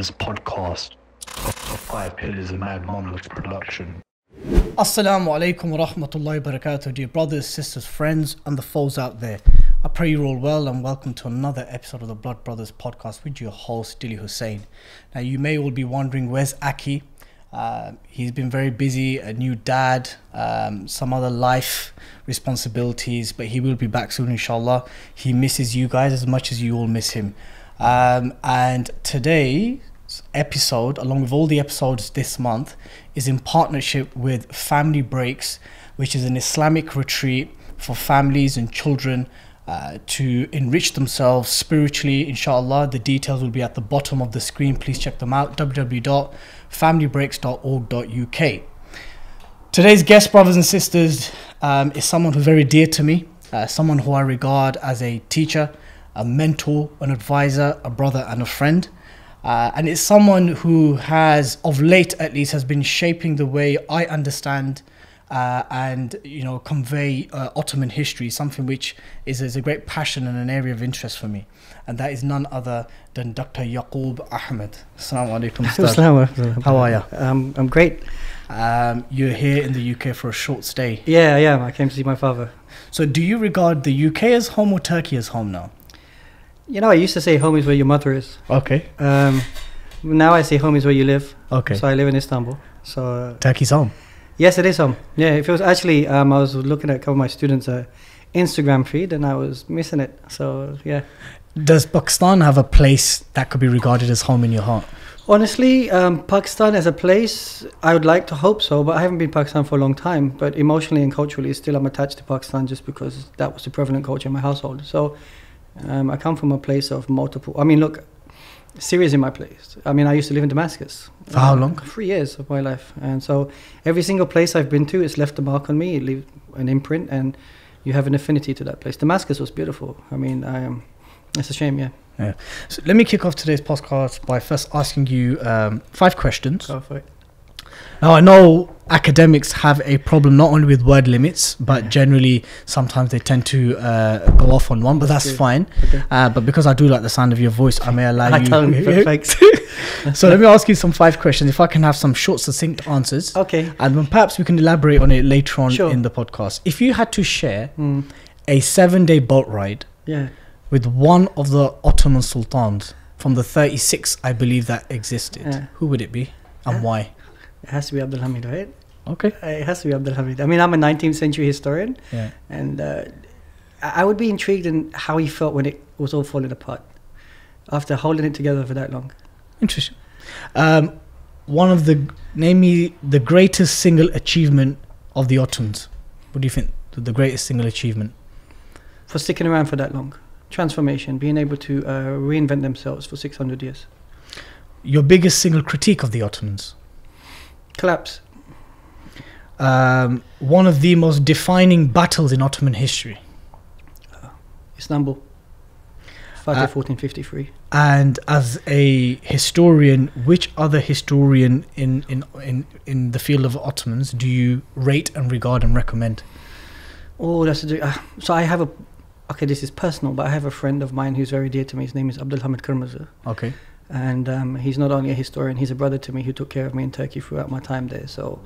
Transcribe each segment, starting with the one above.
Brothers podcast, Five Pillars of Mad Monolith production. Assalamu alaikum wa rahmatullahi wa barakatuh, dear brothers, sisters, friends, and the foes out there. I pray you're all well and welcome to another episode of the Blood Brothers podcast with your host, Dilly Hussain. Now, you may all be wondering where's Aki? Uh, he's been very busy, a new dad, um, some other life responsibilities, but he will be back soon, inshallah. He misses you guys as much as you all miss him. Um, and episode, along with all the episodes this month, is in partnership with Family Breaks, which is an Islamic retreat for families and children uh, to enrich themselves spiritually. Inshallah, the details will be at the bottom of the screen. Please check them out www.familybreaks.org.uk. Today's guest, brothers and sisters, um, is someone who's very dear to me, uh, someone who I regard as a teacher, a mentor, an advisor, a brother, and a friend. Uh, and it's someone who has, of late at least, has been shaping the way I understand uh, and you know convey uh, Ottoman history, something which is, is a great passion and an area of interest for me. And that is none other than Dr. Yaqub Ahmed. Assalamu alaikum. How are you? Um, I'm great. Um, you're here in the UK for a short stay. Yeah, I am. I came to see my father. So, do you regard the UK as home or Turkey as home now? You know, I used to say home is where your mother is. Okay. Um, now I say home is where you live. Okay. So I live in Istanbul. So uh, Turkey's home. yes, it is home. Yeah, if it was actually, um, I was looking at a couple of my students' uh, Instagram feed and I was missing it. So yeah. Does Pakistan have a place that could be regarded as home in your heart? Honestly, um, Pakistan as a place, I would like to hope so, but I haven't been Pakistan for a long time. But emotionally and culturally, still I'm attached to Pakistan just because that was the prevalent culture in my household. So um, I come from a place of multiple. I mean, look, Syria's in my place. I mean, I used to live in Damascus. For how Uh, long? Three years of my life, and so every single place I've been to, it's left a mark on me. It leaves an imprint, and you have an affinity to that place. Damascus was beautiful. I mean, I um, it's a shame, yeah. Yeah. So let me kick off today's podcast by first asking you um, five questions. It. Now I know academics have a problem not only with word limits, but generally sometimes they tend to uh, go off on one. But that's Okay. fine. Okay. Uh, but because I do like the sound of your voice, I may allow you. Perfect. so let me ask you some five questions. If I can have some short, succinct answers, okay. and then perhaps we can elaborate on it later on Sure. in the podcast. If you had to share Mm, a seven-day boat ride yeah. with one of the Ottoman sultans from the 36, I believe that existed, Yeah. who would it be and Yeah. why? It has to be Abdul Hamid, right? Okay. Uh, It has to be Abdul Hamid. I mean, I'm a 19th century historian, Yeah. and uh, I would be intrigued in how he felt when it was all falling apart after holding it together for that long. Interesting. Um, one of the name me the greatest single achievement of the Ottomans. What do you think? The, the greatest single achievement. For sticking around for that long. Transformation, being able to uh, reinvent themselves for 600 years. Your biggest single critique of the Ottomans. Collapse. Um, one of the most defining battles in Ottoman history. Istanbul. Fatih Uh, 1453. And as a historian, which other historian in, in, in, in the field of Ottomans do you rate and regard and recommend? Oh, that's a, uh, so I have a. Okay, this is personal, but I have a friend of mine who's very dear to me. His name is Abdul Hamid. Okay. And um, he's not only a historian, he's a brother to me who took care of me in Turkey throughout my time there. So,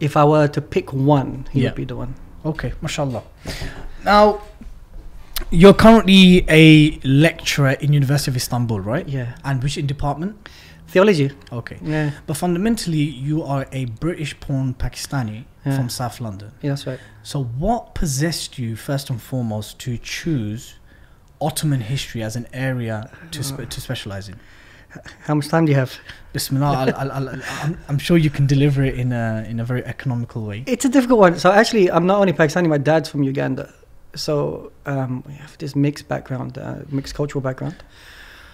if I were to pick one, he Yeah. would be the one. Okay, mashallah. Now, you're currently a lecturer in University of Istanbul, right? Yeah, And which in department? theology. Okay. Yeah, But fundamentally, you are a British-born Pakistani Yeah. from South London. yeah, that's right. So, what possessed you first and foremost to choose Ottoman history as an area to spe- to specialize in? How much time do you have? Bismillah, I'll, I'll, I'll, I'm, I'm sure you can deliver it in a in a very economical way. It's a difficult one. So actually, I'm not only Pakistani. My dad's from Uganda. So um, we have this mixed background, uh, mixed cultural background.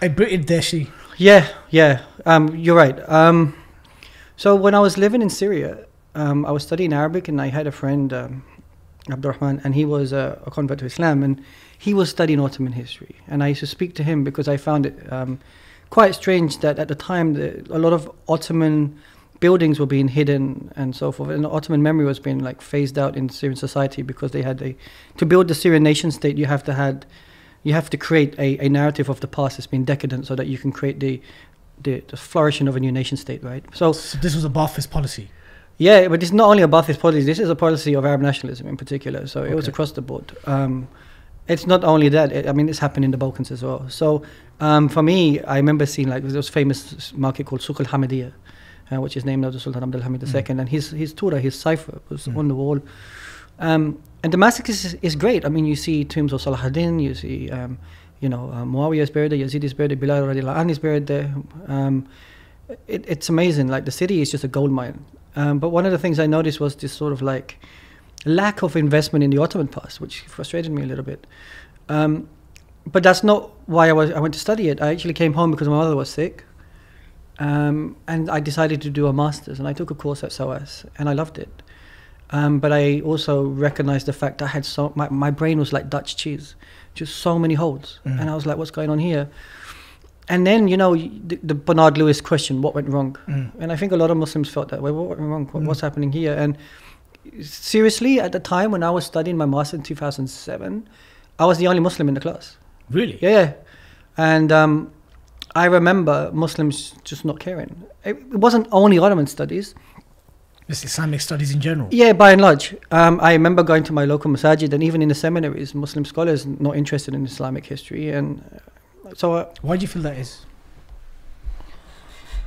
A British Desi. Yeah, yeah. Um, you're right. Um, so when I was living in Syria, um, I was studying Arabic, and I had a friend, um, Abdurrahman, and he was a, a convert to Islam, and he was studying Ottoman history. And I used to speak to him because I found it um, quite strange that at the time the, a lot of Ottoman buildings were being hidden and so forth, and Ottoman memory was being like phased out in Syrian society because they had a to build the Syrian nation state. You have to had you have to create a, a narrative of the past that's been decadent so that you can create the the, the flourishing of a new nation state, right? So So this was a Ba'athist policy. yeah, but it's not only a Ba'athist policy. This is a policy of Arab nationalism in particular. So it was across the board. Um, it's not only that. It, I mean, it's happened in the Balkans as well. So um, for me, I remember seeing like there was famous market called Souk al Hamidiyya, uh, which is named after Sultan Abdul Hamid II, and his his tughra, his cipher, was Mm. on the wall. Um, and Damascus is, is great. I mean, you see tombs of Salahuddin, you see, um, you know, uh, Muawiyah is buried there, Yazid is buried there, Bilal radiallahu anh is buried there. Um, it, it's amazing. Like the city is just a gold mine. Um, but one of the things I noticed was this sort of like lack of investment in the Ottoman past, which frustrated me a little bit. Um, but that's not why I was. I went to study it. I actually came home because my mother was sick, um, and I decided to do a master's. And I took a course at SOAS, and I loved it. Um, but I also recognized the fact I had so my, my brain was like Dutch cheese, just so many holes, Mm. and I was like, "What's going on here?" And then you know the, the Bernard Lewis question, "What went wrong?" Mm. And I think a lot of Muslims felt that way. What went wrong? What, Mm. What's happening here? And seriously, at the time when I was studying my master in 2007, I was the only Muslim in the class. Really? Yeah, yeah. And um, I remember Muslims just not caring. It, it wasn't only Ottoman studies. Islamic studies in general. Yeah, by and large. Um, I remember going to my local masajid and even in the seminaries, Muslim scholars not interested in Islamic history. And uh, so uh, Why do you feel that is?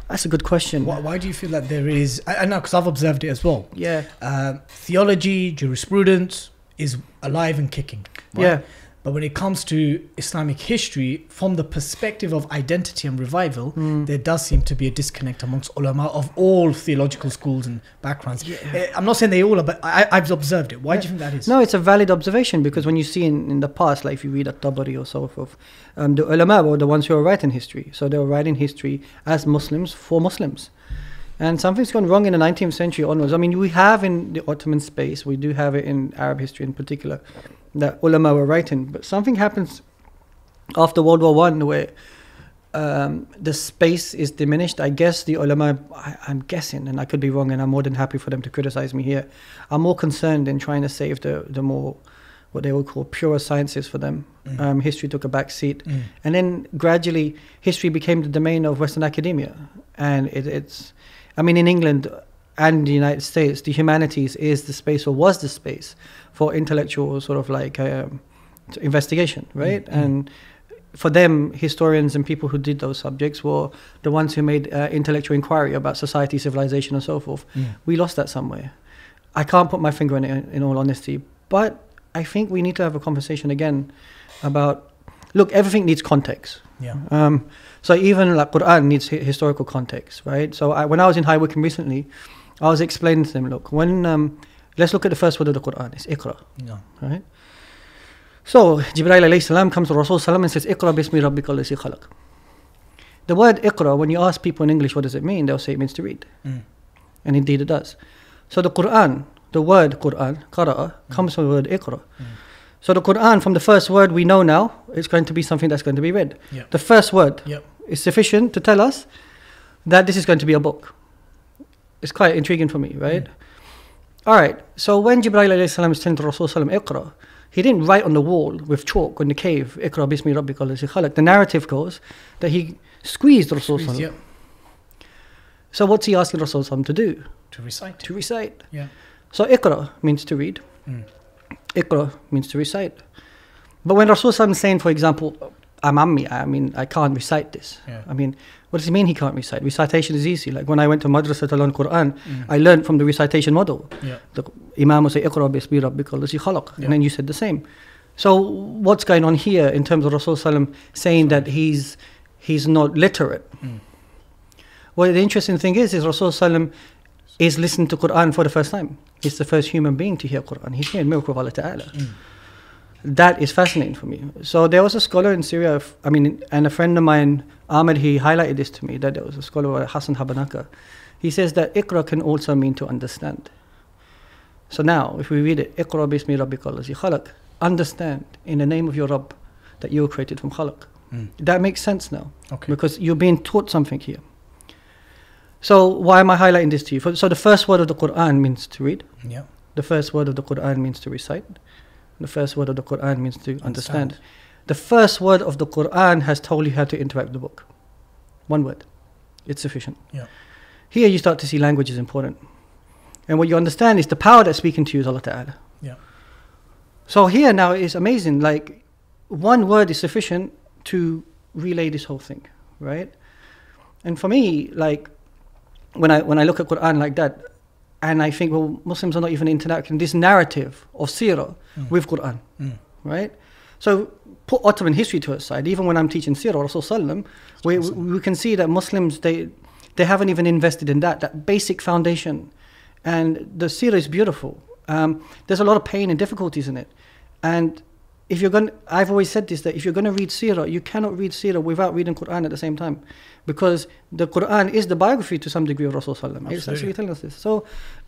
that's a good question. Why, why do you feel that there is? I, I know because I've observed it as well. Yeah, Uh, theology, jurisprudence is alive and kicking. right? yeah. But when it comes to Islamic history, from the perspective of identity and revival, Mm. there does seem to be a disconnect amongst ulama of all theological schools and backgrounds. Eh, I'm not saying they all are, but I, I've observed it. Why do you think that is? No, it's a valid observation because when you see in, in the past, like if you read at Tabari or so forth, um, the ulama were the ones who were writing history. So they were writing history as Muslims for Muslims. And something's gone wrong in the 19th century onwards. I mean, we have in the Ottoman space, we do have it in Arab history in particular, that ulama were writing. But something happens after World War One where um, the space is diminished. I guess the ulama, I, I'm guessing, and I could be wrong, and I'm more than happy for them to criticize me here. I'm more concerned in trying to save the, the more, what they would call pure sciences for them. Mm. Um, history took a back seat. Mm. And then gradually, history became the domain of Western academia. And it, it's, I mean, in England and the United States, the humanities is the space or was the space for intellectual sort of like um, investigation, right? Mm. And for them, historians and people who did those subjects were the ones who made uh, intellectual inquiry about society, civilization, and so forth. Mm. We lost that somewhere. I can't put my finger on it, in all honesty, but I think we need to have a conversation again about. Look, everything needs context. Yeah. Um, so even like Quran needs hi- historical context, right? So I, when I was in High Wycombe recently, I was explaining to them, look, when um, let's look at the first word of the Quran, it's Iqra, Yeah. right? So Jibreel alayhi salam comes to Rasul salam and says, Iqra bismi rabbika alladhi khalaq. The word Iqra, when you ask people in English what does it mean, they'll say it means to read. Mm. And indeed it does. So the Quran, the word Quran, qara'a, comes from the word Iqra. Mm. So the Quran, from the first word we know now, is going to be something that's going to be read. Yeah. The first word Yep. is sufficient to tell us that this is going to be a book. It's quite intriguing for me, right? All right. So when Jibreel alayhi salam is telling to Rasul Iqra, he didn't write on the wall with chalk in the cave, Iqra bismi rabbika khalaq. The narrative goes that he squeezed Rasul Squeeze, salam. yep. So what's he asking Rasul to do? To recite. To recite. Yeah. So Iqra means to read. Mm. Iqra means to recite. But when Rasul is saying, for example, I'm ammi, I mean, I can't recite this. Yeah. I mean, what does he mean he can't recite? Recitation is easy. Like when I went to madrasa to learn Quran, Mm. I learned from the recitation model. Yeah. The Imam will say, Iqra bismi rabbika alladhi khalaq. And then you said the same. So what's going on here in terms of Rasul Sallam saying that he's, he's not literate? Mm. Well, the interesting thing is, is Rasul Sallam is listening to Quran for the first time. He's the first human being to hear Quran. He's hearing miracle of Allah Ta'ala. Mm. That is fascinating for me. So there was a scholar in Syria, I mean, and a friend of mine, Ahmed, he highlighted this to me, that there was a scholar, Hassan Habanaka. He says that ikra can also mean to understand. So now, if we read it, ikra bismi rabbika allazi khalaq, understand in the name of your Rabb that you were created from khalaq. Mm. That makes sense now Okay. because you're being taught something here. So why am I highlighting this to you? For- So the first word of the Quran means to read. Yeah. The first word of the Quran means to recite. The first word of the Quran means to understand. Understand. The first word of the Quran has told you how to interact with the book. One word. It's sufficient. Yeah. Here you start to see language is important. And what you understand is the power that's speaking to you is Allah Ta'ala. Yeah. So here now is amazing. Like one word is sufficient to relay this whole thing, right? And for me, like when I when I look at Quran like that, and I think, well, Muslims are not even interacting this narrative of Sirah with Quran, Mm. right? So put Ottoman history to aside. Even when I'm teaching Sirah, Rasul Sallam, we, we can see that Muslims they they haven't even invested in that that basic foundation, and the Sirah is beautiful. Um, there's a lot of pain and difficulties in it, and if you're going, I've always said this that if you're going to read Sirah, you cannot read Sirah without reading Quran at the same time, because the Quran is the biography to some degree of Rasulullah. It's actually telling us this. So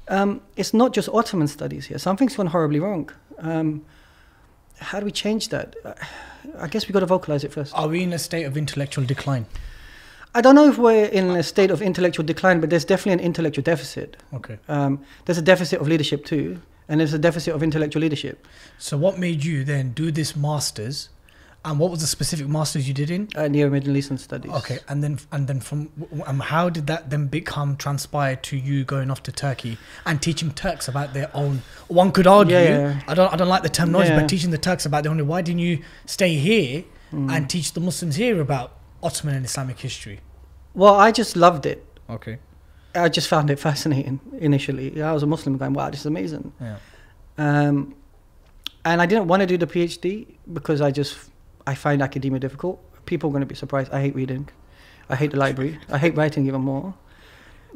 um, it's not just Ottoman studies here. Something's gone horribly wrong. Um, how do we change that? Uh, I guess we've got to vocalize it first. Are we in a state of intellectual decline? I don't know if we're in a state of intellectual decline, but there's definitely an intellectual deficit. Okay. Um, there's a deficit of leadership too, and there's a deficit of intellectual leadership. So what made you then do this masters, and what was the specific masters you did in? Uh, Near Middle Eastern studies. Okay, and then and then from um, how did that then become transpire to you going off to Turkey and teaching Turks about their own? One could argue, Yeah. I don't I don't like the terminology, Yeah. but teaching the Turks about their own. Why didn't you stay here Hmm. and teach the Muslims here about Ottoman and Islamic history? Well, I just loved it. Okay. I just found it fascinating initially. I was a Muslim going, wow, this is amazing. Yeah. Um, and I didn't want to do the PhD because I just I find academia difficult. People are going to be surprised. I hate reading. I hate the library. I hate writing even more.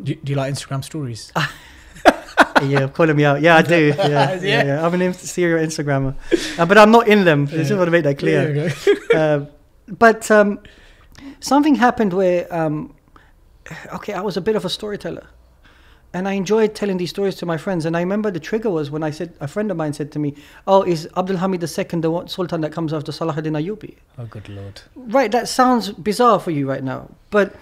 Do, do you like Instagram stories? yeah, calling me out. Yeah, I do. Yeah, yeah. Yeah. yeah. I'm an serial Instagrammer, uh, but I'm not in them. I just want to make that clear. Uh, but um, something happened where, um, okay, I was a bit of a storyteller. And I enjoyed telling these stories to my friends. And I remember the trigger was when I said, a friend of mine said to me, Oh, is Abdul Hamid II the one- sultan that comes after Salahuddin Ayyubi? Oh, good lord. Right, that sounds bizarre for you right now. But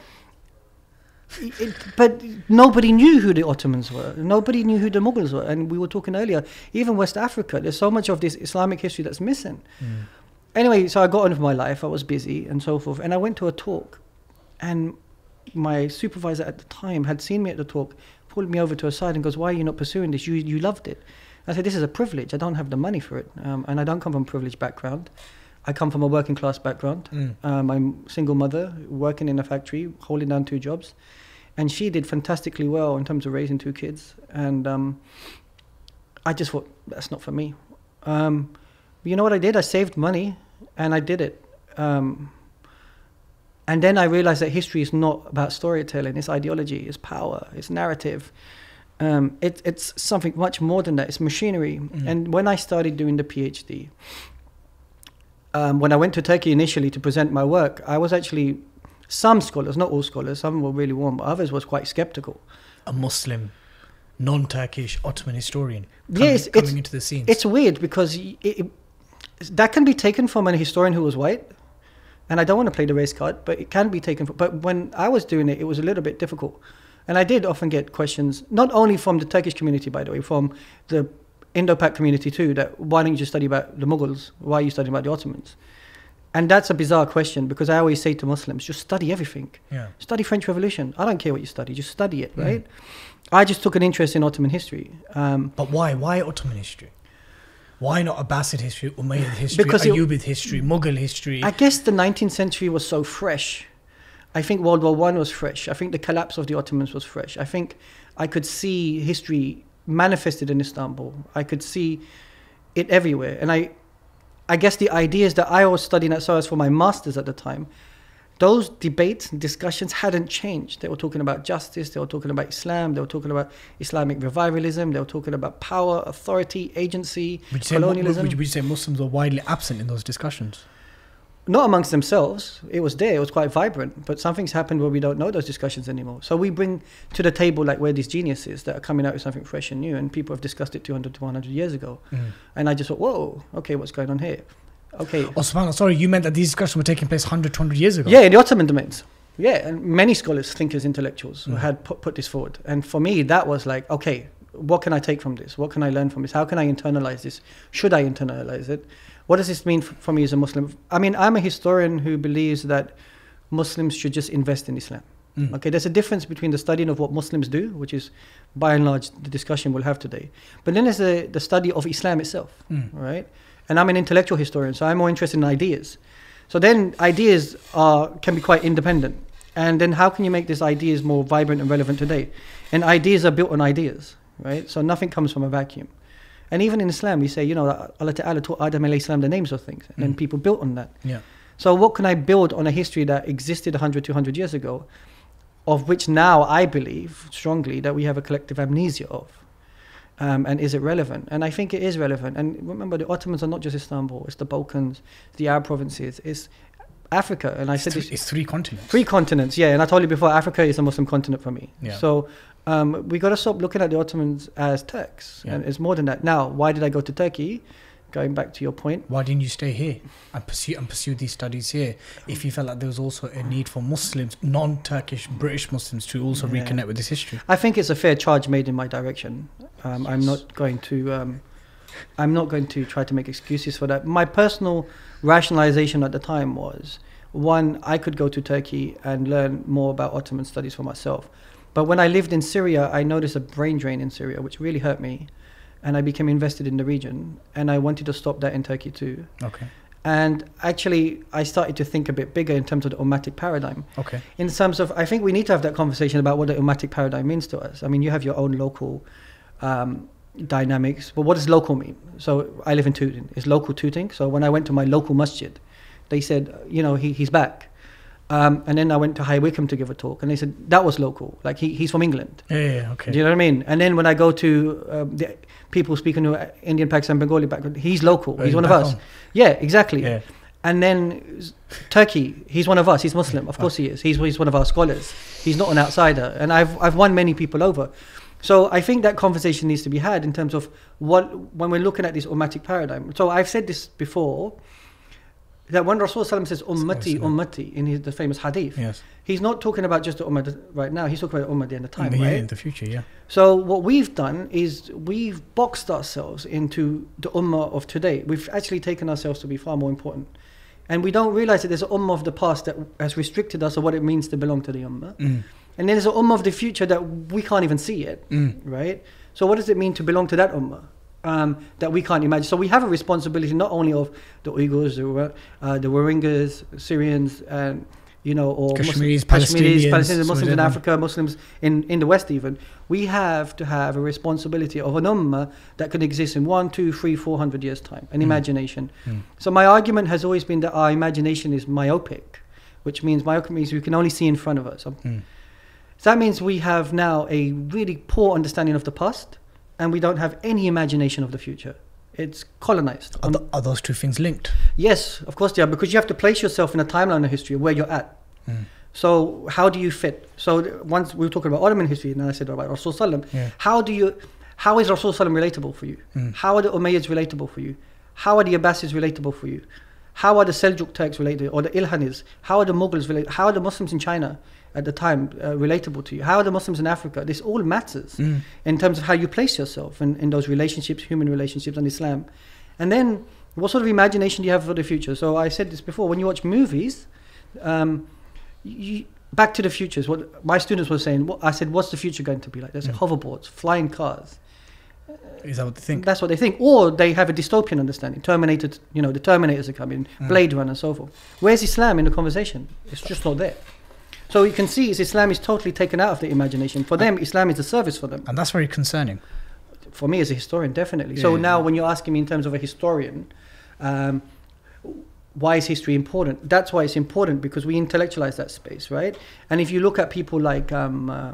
it, but nobody knew who the Ottomans were. Nobody knew who the Mughals were. And we were talking earlier, even West Africa, there's so much of this Islamic history that's missing. Mm. Anyway, so I got on with my life. I was busy and so forth. And I went to a talk. And my supervisor at the time had seen me at the talk, pulled me over to a side and goes, Why are you not pursuing this? You, you loved it. I said, This is a privilege. I don't have the money for it. Um, and I don't come from a privileged background. I come from a working class background. Mm. Um, I'm single mother working in a factory, holding down two jobs. And she did fantastically well in terms of raising two kids. And um, I just thought, that's not for me. Um, you know what I did? I saved money and I did it. And then I realized that history is not about storytelling, it's ideology, it's power, it's narrative. Um, it, it's something much more than that, it's machinery. Mm. And when I started doing the PhD, um, when I went to Turkey initially to present my work, I was actually some scholars, not all scholars, some were really warm, but others was quite skeptical. A Muslim, non-Turkish Ottoman historian coming, it's- coming into the scene. It's weird because it, it, that can be taken from a historian who was white, and I don't want to play the race card, but it can be taken. From, but when I was doing it, it was a little bit difficult, and I did often get questions, not only from the Turkish community, by the way, from the Indo-Pak community too. That why don't you just study about the Mughals? Why are you studying about the Ottomans? And that's a bizarre question because I always say to Muslims, just study everything. yeah. Study French Revolution. I don't care what you study, just study it, Mm. right? I just took an interest in Ottoman history. Um, But why? Why Ottoman history? Why not Abbasid history, Umayyad history, Because Ayyubid history, Mughal history? I guess the 19th century was so fresh. I think World War One was fresh. I think the collapse of the Ottomans was fresh. I think I could see history manifested in Istanbul. I could see it everywhere. And I, I guess the ideas that I was studying at SOAS for my masters at the time, those debates and discussions hadn't changed. They were talking about justice. They were talking about Islam. They were talking about Islamic revivalism. They were talking about power, authority, agency, would, you say, colonialism. would, you, would you say Muslims were widely absent in those discussions? not amongst themselves. It was there. It was quite vibrant. But something's happened where we don't know those discussions anymore. So we bring to the table like where these geniuses that are coming out with something fresh and new, and people have discussed it 200 to 100 years ago. Mm. And I just thought, whoa, okay, what's going on here? Okay, Oh, subhanAllah, sorry, you meant that these discussions were taking place 100, 200 years ago? yeah, in the Ottoman domains. Yeah, and many scholars, thinkers, intellectuals Mm. had put, put this forward. And for me, that was like, okay, what can I take from this? What can I learn from this? How can I internalize this? Should I internalize it? What does this mean f- for me as a Muslim? I mean, I'm a historian who believes that Muslims should just invest in Islam. Mm. Okay, there's a difference between the studying of what Muslims do, which is by and large the discussion we'll have today, but then there's the, the study of Islam itself, Mm. right? And I'm an intellectual historian, so I'm more interested in ideas. So then ideas are can be quite independent. And then how can you make these ideas more vibrant and relevant today? And ideas are built on ideas, right? So nothing comes from a vacuum. And even in Islam, we say, you know, Allah Ta'ala taught Adam alayhi salam the names of things. And then Mm. people built on that. Yeah. So what can I build on a history that existed 100, 200 years ago, of which now I believe strongly that we have a collective amnesia of? Um, and is it relevant? And I think it is relevant. And remember, the Ottomans are not just Istanbul; it's the Balkans, the Arab provinces, it's Africa. And I It's said three, it's three continents. three continents. Yeah, and I told you before, Africa is a Muslim continent for me. Yeah. So um, we got to stop looking at the Ottomans as Turks, Yeah. and it's more than that. Now, why did I go to Turkey? Going back to your point, Why didn't you stay here and pursue and pursue these studies here? If you felt like there was also a need for Muslims, non-Turkish British Muslims, to also Yeah. reconnect with this history. I think it's a fair charge made in my direction. Um, I'm not going to. Um, I'm not going to try to make excuses for that. My personal rationalization at the time was one: I could go to Turkey and learn more about Ottoman studies for myself. But when I lived in Syria, I noticed a brain drain in Syria, which really hurt me, and I became invested in the region. And I wanted to stop that in Turkey too. Okay. And actually, I started to think a bit bigger in terms of the Ummatic paradigm Okay. in terms of I think we need to have that conversation about what the ummatic paradigm means to us. I mean, you have your own local um, dynamics, but what does local mean? So I live in Tooting. It's local Tooting. So when I went to my local masjid, they said, you know, he, he's back. Um, and then I went to High Wycombe to give a talk, and they said that was local. Like he, he's from England. Yeah. yeah, okay. Do you know what I mean? And then when I go to um, the people speaking to Indian, Pakistan, Bengali background, he's local. Oh, he's one of us. home. Yeah, exactly. Yeah. And then Turkey, he's one of us. He's Muslim, of course he is. He's, he's one of our scholars. He's not an outsider. And I've, I've won many people over. So I think that conversation needs to be had in terms of what when we're looking at this ummatic paradigm. So I've said this before that when Rasulullah says ummati, ummati in his, the famous hadith, Yes. he's not talking about just the ummah right now. He's talking about ummah at the end of time, yeah, right? in the future, yeah. So what we've done is we've boxed ourselves into the ummah of today. We've actually taken ourselves to be far more important. And we don't realize that there's an ummah of the past that has restricted us of what it means to belong to the ummah. Mm. And then there's an ummah of the future that we can't even see yet, Mm. right? So what does it mean to belong to that ummah? Um, that we can't imagine. So we have a responsibility not only of the Uyghurs, the, uh, the Rohingyas, Syrians, and you know, or Kashmiris, Muslim, Palestinians, Palestinians, Muslims in Africa, Muslims in, in the West even. We have to have a responsibility of an ummah that can exist in one, two, three, four hundred years' time, an Mm. imagination. Mm. So my argument has always been that our imagination is myopic, which means myopic means we can only see in front of us. Mm. So that means we have now a really poor understanding of the past, and we don't have any imagination of the future. It's colonized. Are, th- are those two things linked? yes, of course they are, because you have to place yourself in a timeline of history where you're at. Mm. So how do you fit? So once we were talking about Ottoman history, and then I said about Rasul Sallam. Yeah. How do you? How is Rasul Sallam relatable for you? Mm. How are the Umayyads relatable for you? How are the Abbasids relatable for you? How are the Seljuk Turks related, or the Ilkhanis? How are the Mughals related? How are the Muslims in China at the time uh, relatable to you? How are the Muslims in Africa? This all matters Mm. in terms of how you place yourself in, in those relationships, human relationships, and Islam. And then, what sort of imagination do you have for the future? So I said this before. When you watch movies, um, you, Back to the Future is what my students were saying. What, I said, "What's the future going to be like?" They said, Mm. "Hoverboards, flying cars." Is that what they think? That's what they think. Or they have a dystopian understanding. Terminator, you know, the Terminators are coming, Mm. Blade Runner, and so forth. Where's Islam in the conversation? It's just not there. So you can see is Islam is totally taken out of the imagination. For them, Islam is a service for them. and that's very concerning. For me as a historian, definitely. Yeah, so yeah, now yeah. when you're asking me in terms of a historian, um, why is history important? That's why it's important because we intellectualize that space, right? And if you look at people like um, uh,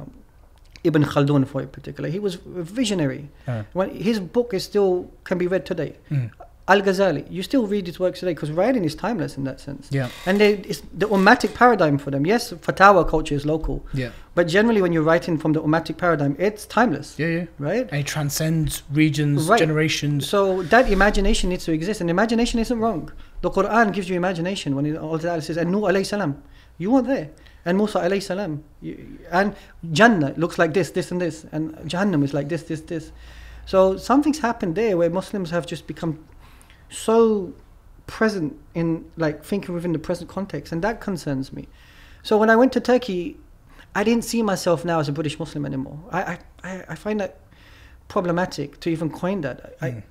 Ibn Khaldun, for in particular, he was a visionary. When his book is still can be read today. Mm. Al Ghazali, you still read his works today because writing is timeless in that sense. Yeah. And they, it's the ummatic paradigm for them. Yes, fatwa culture is local, Yeah. but generally when you're writing from the ummatic paradigm, it's timeless, Yeah. Yeah. right? And it transcends regions, Right. generations. So that imagination needs to exist, and imagination isn't wrong. The Quran gives you imagination when it Allah says, "And Nuh alayhi salam, you weren't there." And Musa alayhi salam, you, and Jannah looks like this, this, and this, and Jahannam is like this, this, this. So something's happened there where Muslims have just become so present in like thinking within the present context, and that concerns me. So when I went to Turkey, I didn't see myself now as a British Muslim anymore. I, I, I- I find that problematic to even coin that. I, Mm.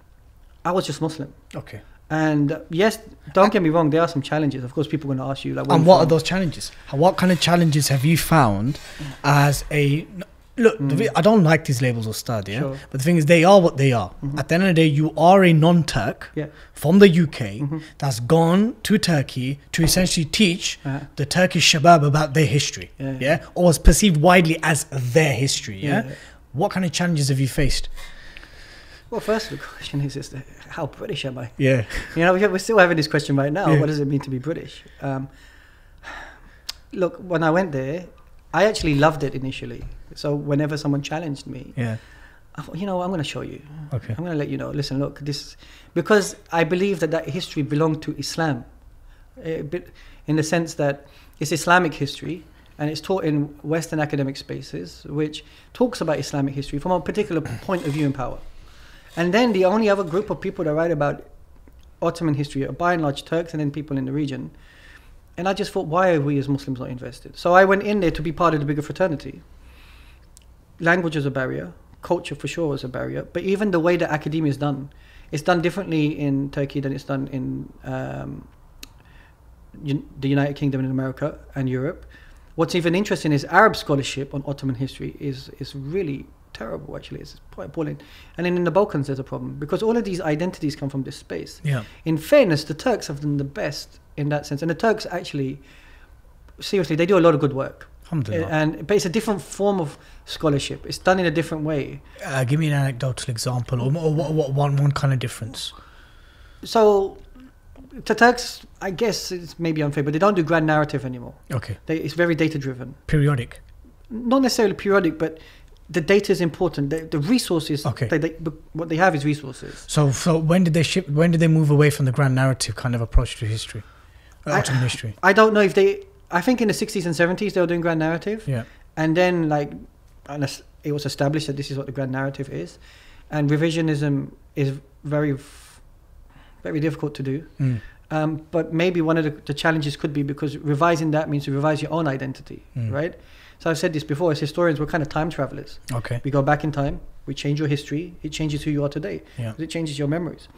I was just Muslim. Okay. And yes, don't get me wrong, there are some challenges. Of course, people are going to ask you, like, And what are those challenges? What kind of challenges have you found as a look? the I don't like these labels of stud, yeah. Mm. Sure. Mm-hmm. But the thing is, they are what they are. At the end of the day, you are a non-Turk Yeah. from the UK Mm-hmm. that's gone to Turkey to essentially teach Uh-huh. the Turkish shabab about their history, Yeah, yeah, yeah. or was perceived widely as their history, yeah? What kind of challenges have you faced? Well, first the question is, is the- how British am I? Yeah, You know, we're still having this question right now. What does it mean to be British? Um, look, when I went there, I actually loved it initially. So whenever someone challenged me, yeah, I thought, you know, I'm going to show you. okay, I'm going to let you know. Listen, look, this because I believe that that history belonged to Islam, eh, a in the sense that it's Islamic history and it's taught in Western academic spaces, which talks about Islamic history from a particular point of view and power. And then the only other group of people that write about Ottoman history are by and large Turks and then people in the region. And I just thought, why are we as Muslims not invested? So I went in there to be part of the bigger fraternity. Language is a barrier, culture for sure is a barrier, but even the way that academia is done, it's done differently in Turkey than it's done in um, the United Kingdom and America and Europe. What's even interesting is Arab scholarship on Ottoman history is is really terrible. Actually, it's quite appalling. And then in the Balkans, there's a problem because all of these identities come from this space. yeah, In fairness, the Turks have done the best in that sense, and the Turks actually, seriously, they do a lot of good work. And but it's a different form of scholarship. It's done in a different way. Uh, give me an anecdotal example, or, or what, what one one kind of difference. So, the Turks, I guess it's maybe unfair, but they don't do grand narrative anymore. Okay, They, it's very data driven. periodic. Not necessarily periodic, but the data is important. The, the resources, Okay. they, they, what they have is resources. So, so when did they ship? When did they move away from the grand narrative kind of approach to history, uh, I- history? I don't know if they. I think in the 60s and 70s they were doing grand narrative, Yeah, and then like, unless it was established that this is what the grand narrative is, and revisionism is very, very difficult to do. mm. Um, but maybe one of the, the challenges could be because revising that means to revise your own identity, Mm. right? So I've said this before. As historians, we're kind of time travelers. okay, We go back in time. We change your history. It changes who you are today. yeah, It changes your memories.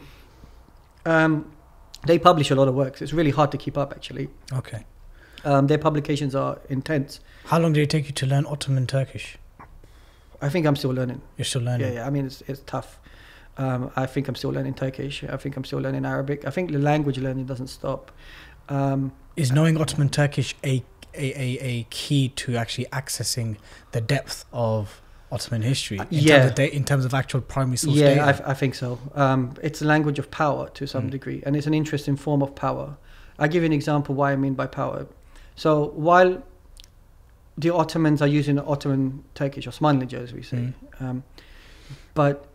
Um, they publish a lot of works. It's really hard to keep up, actually. okay. Um, their publications are intense. How long did it take you to learn Ottoman Turkish? I think I'm still learning. You're still learning. Yeah, yeah. I mean, it's, it's tough. Um, I think I'm still learning Turkish. I think I'm still learning Arabic. I think the language learning doesn't stop. Um, Is knowing Ottoman Turkish a, a, a, a key to actually accessing the depth of Ottoman history in, yeah. terms, of da- in terms of actual primary source yeah, data? I, I think so. Um, it's a language of power to some Mm. degree, and it's an interesting form of power. I'll give you an example why I mean by power. So while the Ottomans are using Ottoman Turkish, Osmanlıca as we say, Mm. um, but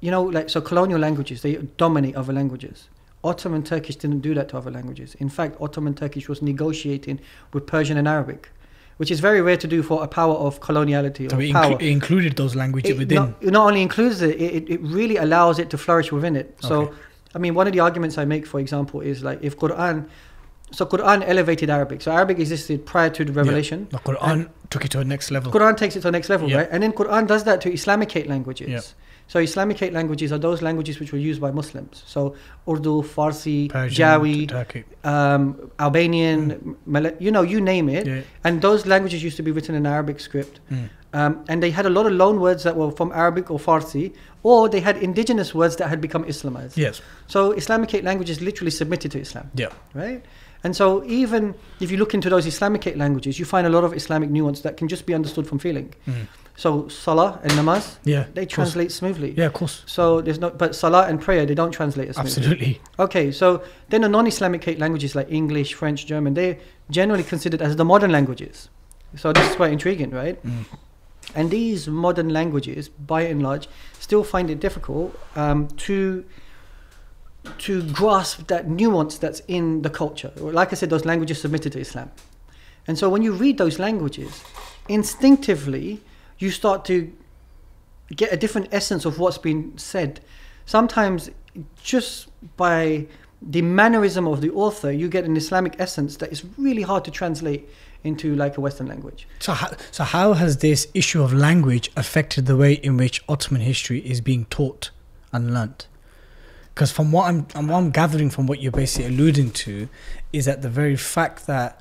you know, like so, colonial languages they dominate other languages. Ottoman Turkish didn't do that to other languages. In fact, Ottoman Turkish was negotiating with Persian and Arabic, which is very rare to do for a power of coloniality so or it, power inclu- it included those languages it within. Not, it not only includes it, it, it- it really allows it to flourish within it. So, Okay. I mean, one of the arguments I make, for example, is like if Quran, so Quran elevated Arabic. So Arabic existed prior to the revelation. the Quran took it to a next level. Quran takes it to the next level, Yeah. right? And then Quran does that to Islamicate languages. Yeah. So Islamicate languages are those languages which were used by Muslims. So Urdu, Farsi, Persian, Jawi, um, Albanian, Mal- you know, you name it. Yeah. And those languages used to be written in Arabic script. Mm. Um, and they had a lot of loan words that were from Arabic or Farsi, or they had indigenous words that had become Islamized. Yes. So Islamicate languages literally submitted to Islam, Yeah. right? And so even if you look into those Islamicate languages, you find a lot of Islamic nuance that can just be understood from feeling. Mm. So Salah and Namaz, Yeah. they of course. translate smoothly. Yeah, of course. So there's no, but Salah and prayer, they don't translate as smoothly. Absolutely. Okay, so then the non-Islamicate languages like English, French, German, they're generally considered as the modern languages. So this is quite intriguing, right? Mm. And these modern languages, by and large, still find it difficult um, to to grasp that nuance that's in the culture. Like I said, those languages submitted to Islam. And so when you read those languages, instinctively you start to get a different essence of what's been said. Sometimes just by the mannerism of the author, you get an Islamic essence that is really hard to translate into like a Western language. So how, so how has this issue of language affected the way in which Ottoman history is being taught and learnt? Because from what I'm, and what I'm gathering from what you're basically alluding to, is that the very fact that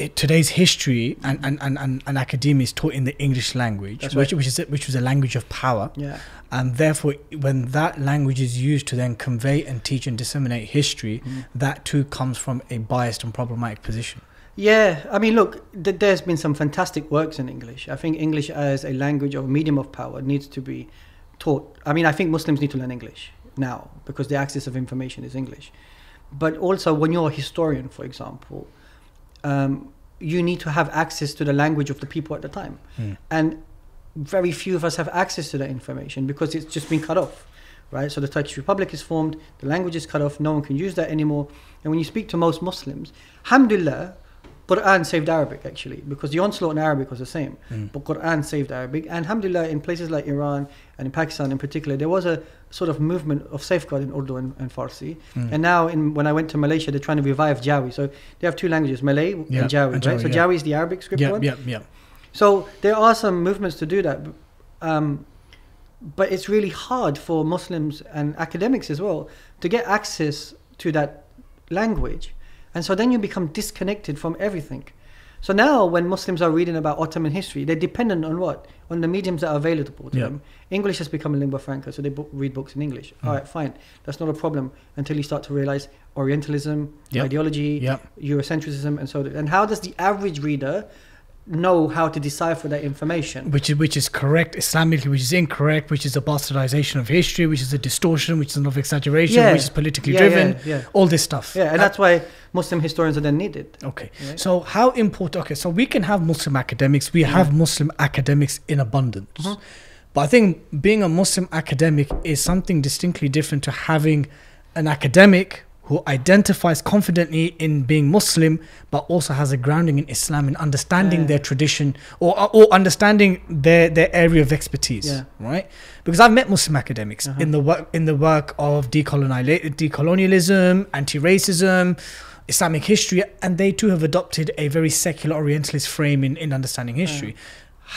it, today's history and, and, and, and, and academia is taught in the English language, That's which, right. which is which was a language of power, Yeah. and therefore when that language is used to then convey and teach and disseminate history, Mm. that too comes from a biased and problematic position. Yeah, I mean, look, th- there's been some fantastic works in English. I think English as a language or medium of power needs to be taught. I mean, I think Muslims need to learn English now because the access of information is English. But also, when you're a historian, for example, um, you need to have access to the language of the people at the time. Mm. And very few of us have access to that information because it's just been cut off, right? So the Turkish Republic is formed, the language is cut off, no one can use that anymore. And when you speak to most Muslims, alhamdulillah, Quran saved Arabic actually, because the onslaught in Arabic was the same. Mm. But Quran saved Arabic. And alhamdulillah, in places like Iran and in Pakistan in particular, there was a sort of movement of safeguarding Urdu and, and Farsi. Mm. And now, in, when I went to Malaysia, they're trying to revive Jawi. So they have two languages, Malay Yeah, and Jawi, and right? So yeah. Jawi is the Arabic script Yeah, one. yeah, yeah. So there are some movements to do that, um, but it's really hard for Muslims and academics as well to get access to that language, and so then you become disconnected from everything. So now, when Muslims are reading about Ottoman history, they're dependent on what? On the mediums that are available to Yeah. them. English has become a lingua franca, so they bo- read books in English. Mm. All right, fine, that's not a problem until you start to realize Orientalism, Yep. ideology, Yep. Eurocentrism, and so. on. And how does the average reader know how to decipher that information? which is which is correct Islamically, which is incorrect, which is a bastardization of history, which is a distortion, which is an exaggeration, Yeah. which is politically Yeah, driven. yeah. All this stuff. Yeah, and that's why Muslim historians are then needed. okay. So how important? Okay, so we can have Muslim academics. We have Muslim academics in abundance. Mhm. But I think being a Muslim academic is something distinctly different to having an academic who identifies confidently in being Muslim, but also has a grounding in Islam and understanding Yeah. their tradition or, or understanding their, their area of expertise. Yeah. Right? Because I've met Muslim academics Uh-huh. in the work in the work of decoloniali- decolonialism, anti-racism, Islamic history, and they too have adopted a very secular Orientalist frame in, in understanding history.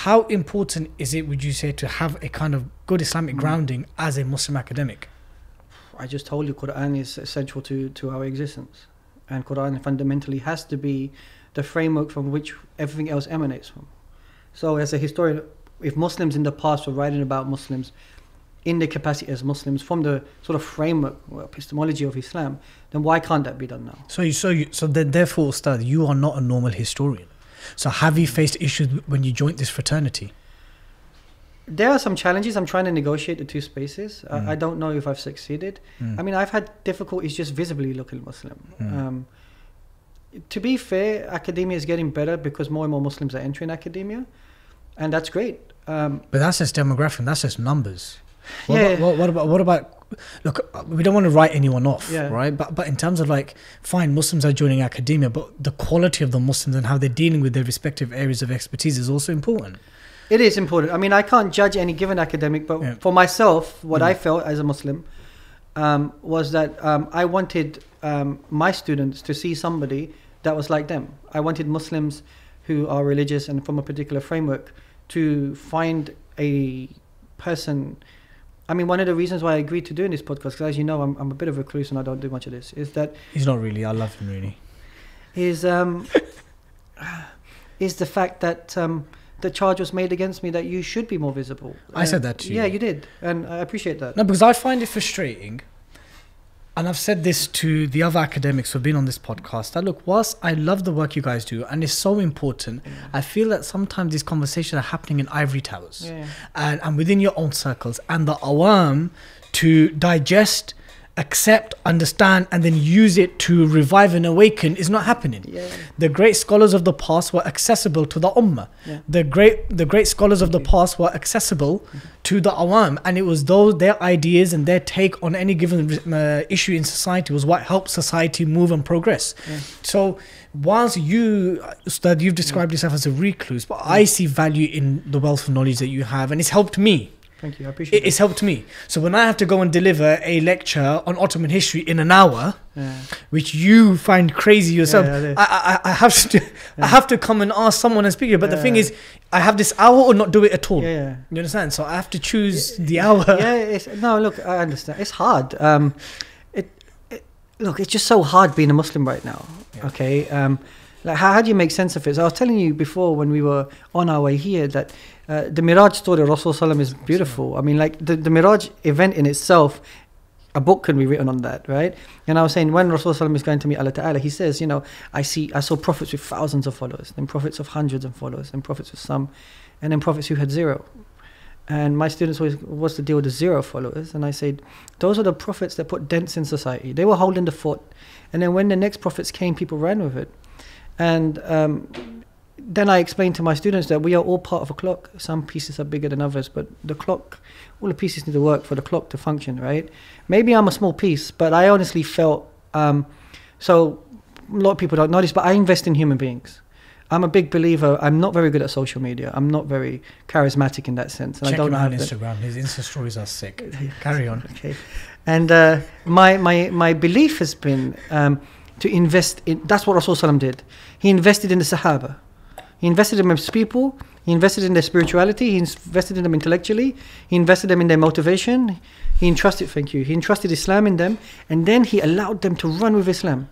How important is it, would you say, to have a kind of good Islamic Mm. grounding as a Muslim academic? I just told you Quran is essential to, to our existence. And Quran fundamentally has to be the framework from which everything else emanates from. So as a historian, if Muslims in the past were writing about Muslims in their capacity as Muslims from the sort of framework or epistemology of Islam, then why can't that be done now? So, you, so, you, so then, therefore, Ustad, you are not a normal historian. So, have you faced issues when you joined this fraternity? There are some challenges. I'm trying to negotiate the two spaces. Mm. I, I don't know if I've succeeded. Mm. I mean, I've had difficulties just visibly looking Muslim. Mm. Um, to be fair, academia is getting better because more and more Muslims are entering academia, and that's great. Um, But that's just demographic. That's just numbers. What, Yeah. about, what, what about what about? Look, we don't want to write anyone off, Yeah. right? But but in terms of like, fine, Muslims are joining academia, but the quality of the Muslims and how they're dealing with their respective areas of expertise is also important. It is important. I mean, I can't judge any given academic, but Yeah. for myself, what Mm. I felt as a Muslim um, was that um, I wanted um, my students to see somebody that was like them. I wanted Muslims who are religious and from a particular framework to find a person. I mean, one of the reasons why I agreed to doing this podcast, because as you know, I'm, I'm a bit of a recluse and I don't do much of this, is that He's not really. I love him really. is um, is the fact that um, the charge was made against me that you should be more visible. I said that to you. Yeah, you did, and I appreciate that. No, because I find it frustrating, and I've said this to the other academics who've been on this podcast. That look, whilst I love the work you guys do, and it's so important, I feel that sometimes these conversations are happening in ivory towers. Yeah. and, and within your own circles and the awam to digest accept understand and then use it to revive and awaken is not happening. Yeah. the great scholars of the past were accessible to the ummah. Yeah. the great the great scholars of the past were accessible to the awam and it was those their ideas and their take on any given uh, issue in society was what helped society move and progress. Yeah. so whilst you Ustad, you've described yourself as a recluse but i see value in the wealth of knowledge that you have and it's helped me Thank you. I appreciate It, it's helped me. So when I have to go and deliver a lecture on Ottoman history in an hour. Yeah. which you find crazy yourself, Yeah. I, I, I have to, I have to come and ask someone and speak to you. But the thing is, I have this hour or not do it at all. Yeah, yeah. You understand? So I have to choose the hour. yeah, it's, no, look, I understand. It's hard. Um, it, it, look, it's just so hard being a Muslim right now. Yeah. Okay, um, like how, how do you make sense of it? So I was telling you before when we were on our way here that uh, the Miraj story of Rasul Sallam is beautiful. I mean, like the, the Miraj event in itself. A book can be written on that, right? And I was saying when Rasul Sallam is going to meet Allah Ta'ala, he says, you know, I see, I saw prophets with thousands of followers, then prophets of hundreds of followers, and prophets with some, and then prophets who had zero. And my students always, what's the deal with the zero followers? And I said, those are the prophets that put dents in society. They were holding the fort. And then when the next prophets came, people ran with it. And um, then I explained to my students that we are all part of a clock. Some pieces are bigger than others, but the clock, all the pieces need to work for the clock to function, right? Maybe I'm a small piece, but I honestly felt, um, so a lot of people don't know this, but I invest in human beings. I'm a big believer. I'm not very good at social media. I'm not very charismatic in that sense. And Check I don't him out on Instagram. His Insta stories are sick. Carry on. Okay. And uh, my, my, my belief has been um, to invest in, that's what Rasul did. He invested in the Sahaba. He invested in his people. He invested in their spirituality. He invested in them intellectually. He invested them in their motivation. He entrusted, thank you, he entrusted Islam in them. And then he allowed them to run with Islam.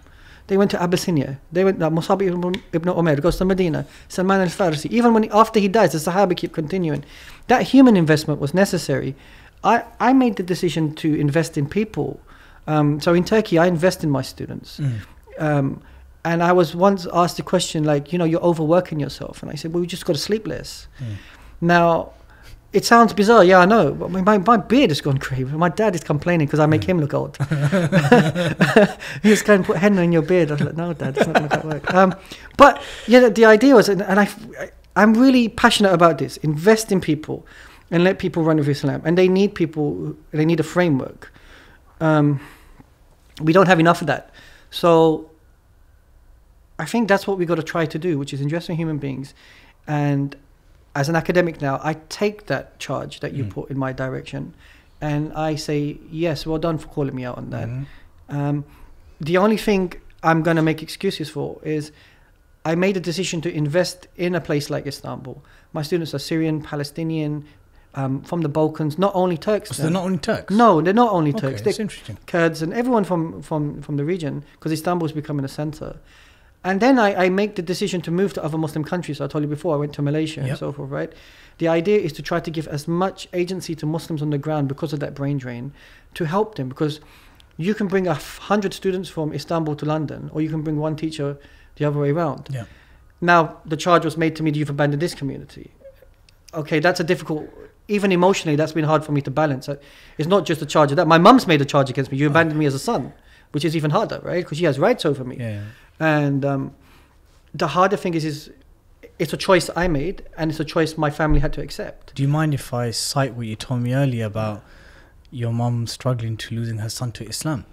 They went to Abyssinia. They went, uh, Musab ibn, ibn Umair goes to Medina. Salman al-Farsi. Even when after he dies, the Sahaba keep continuing. That human investment was necessary. I, I made the decision to invest in people. Um, so in Turkey, I invest in my students. Mm. Um, and I was once asked the question, like, you know, you're overworking yourself. And I said, well, we just got to sleep less. Mm. Now, it sounds bizarre, yeah, I know. But my, my, beard has gone crazy. My dad is complaining because I make him look old. He's going to put henna in your beard. I was like, no, dad, it's not going to work. Um, but yeah, the, the idea was, and, and I, I'm really passionate about this. Invest in people and let people run with Islam. And they need people, they need a framework. Um, we don't have enough of that. So I think that's what we've got to try to do, which is invest in human beings. And as an academic now, I take that charge that you Mm. put in my direction, and I say yes, well done for calling me out on that. Mhm. Um, the only thing I'm going to make excuses for is I made a decision to invest in a place like Istanbul. My students are Syrian, Palestinian, um, from the Balkans, not only Turks. So they're not only Turks. No, they're not only Okay, Turks. that's They're interesting. Kurds and everyone from, from, from the region because Istanbul is becoming a center. And then I, I make the decision to move to other Muslim countries. I told you before, I went to Malaysia Yep. and so forth, right? The idea is to try to give as much agency to Muslims on the ground because of that brain drain to help them because you can bring a hundred students from Istanbul to London or you can bring one teacher the other way around. Yeah. Now, the charge was made to me, that you've abandoned this community. Okay, that's a difficult, even emotionally, that's been hard for me to balance. Uh, It's not just a charge of that. My mum's made a charge against me. You abandoned me as a son, which is even harder, right? Because she has rights over me. Yeah. And um, the harder thing is, is it's a choice I made, and it's a choice my family had to accept. Do you mind if I cite what you told me earlier about your mum struggling to losing her son to Islam?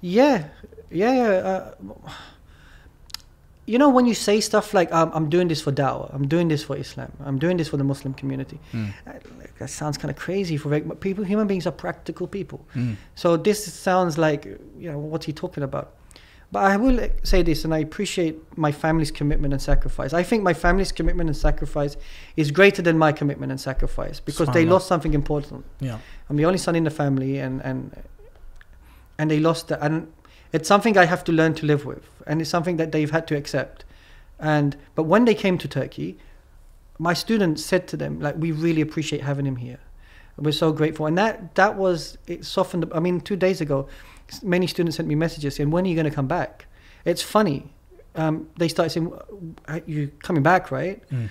Yeah, yeah, yeah. Uh, you know, when you say stuff like, um, I'm doing this for dawah, I'm doing this for Islam, I'm doing this for the Muslim community, Mm. uh, that sounds kind of crazy for but people. Human beings are practical people. Mm. So this sounds like, you know, what's he talking about? But I will say this, and I appreciate my family's commitment and sacrifice. I think my family's commitment and sacrifice is greater than my commitment and sacrifice because they lost something important. Yeah. I'm the only son in the family, and and and they lost that, and it's something I have to learn to live with, and it's something that they've had to accept. And but when they came to Turkey, my students said to them, like, we really appreciate having him here. We're so grateful, and that that was it softened. I mean, two days ago, many students sent me messages saying, "When are you going to come back?" It's funny. Um, they started saying, "Are "You coming back, right?" Mm.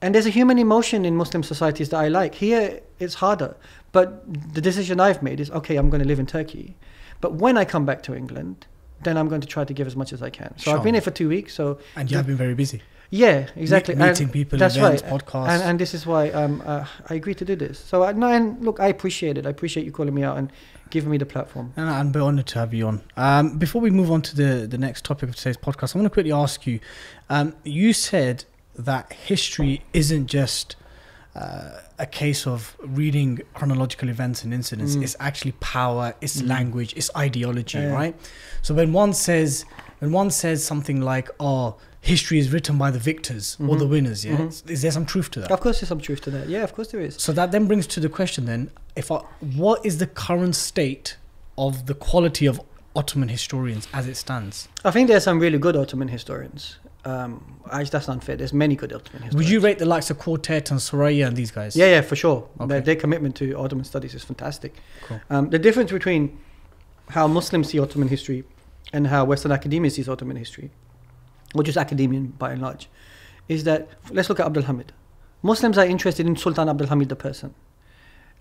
And there's a human emotion in Muslim societies that I like. Here, it's harder. But the decision I've made is okay, I'm going to live in Turkey. But when I come back to England, then I'm going to try to give as much as I can. So I've been here for two weeks. So And you have been very busy. yeah, exactly. Me- meeting And people, that's events, right. podcasts. And, and this is why um, uh, I agreed to do this. So I, no, and look, I appreciate it. I appreciate you calling me out and giving me the platform. And I'm honoured to have you on. Um, before we move on to the, the next topic of today's podcast, I want to quickly ask you. Um, you said that history isn't just uh, a case of reading chronological events and incidents. Mm. It's actually power, it's Mm. language, it's ideology, Yeah. right? So when one says when one says something like, "Oh, history is written by the victors or the Mhm. winners," yeah, Mhm. is there some truth to that? Of course, there's some truth to that. Yeah, of course there is. So that then brings to the question then, if I, what is the current state of the quality of Ottoman historians as it stands? I think there's some really good Ottoman historians. Um, actually, that's unfair. There's many good Ottoman historians. Would you rate the likes of Quataert and Suraiya and these guys? Yeah, yeah, for sure. Okay. Their, their commitment to Ottoman studies is fantastic. Cool. Um, the difference between how Muslims see Ottoman history and how Western academia sees Ottoman history, or just academia by and large, is that let's look at Abdul Hamid. Muslims are interested in Sultan Abdul Hamid the person.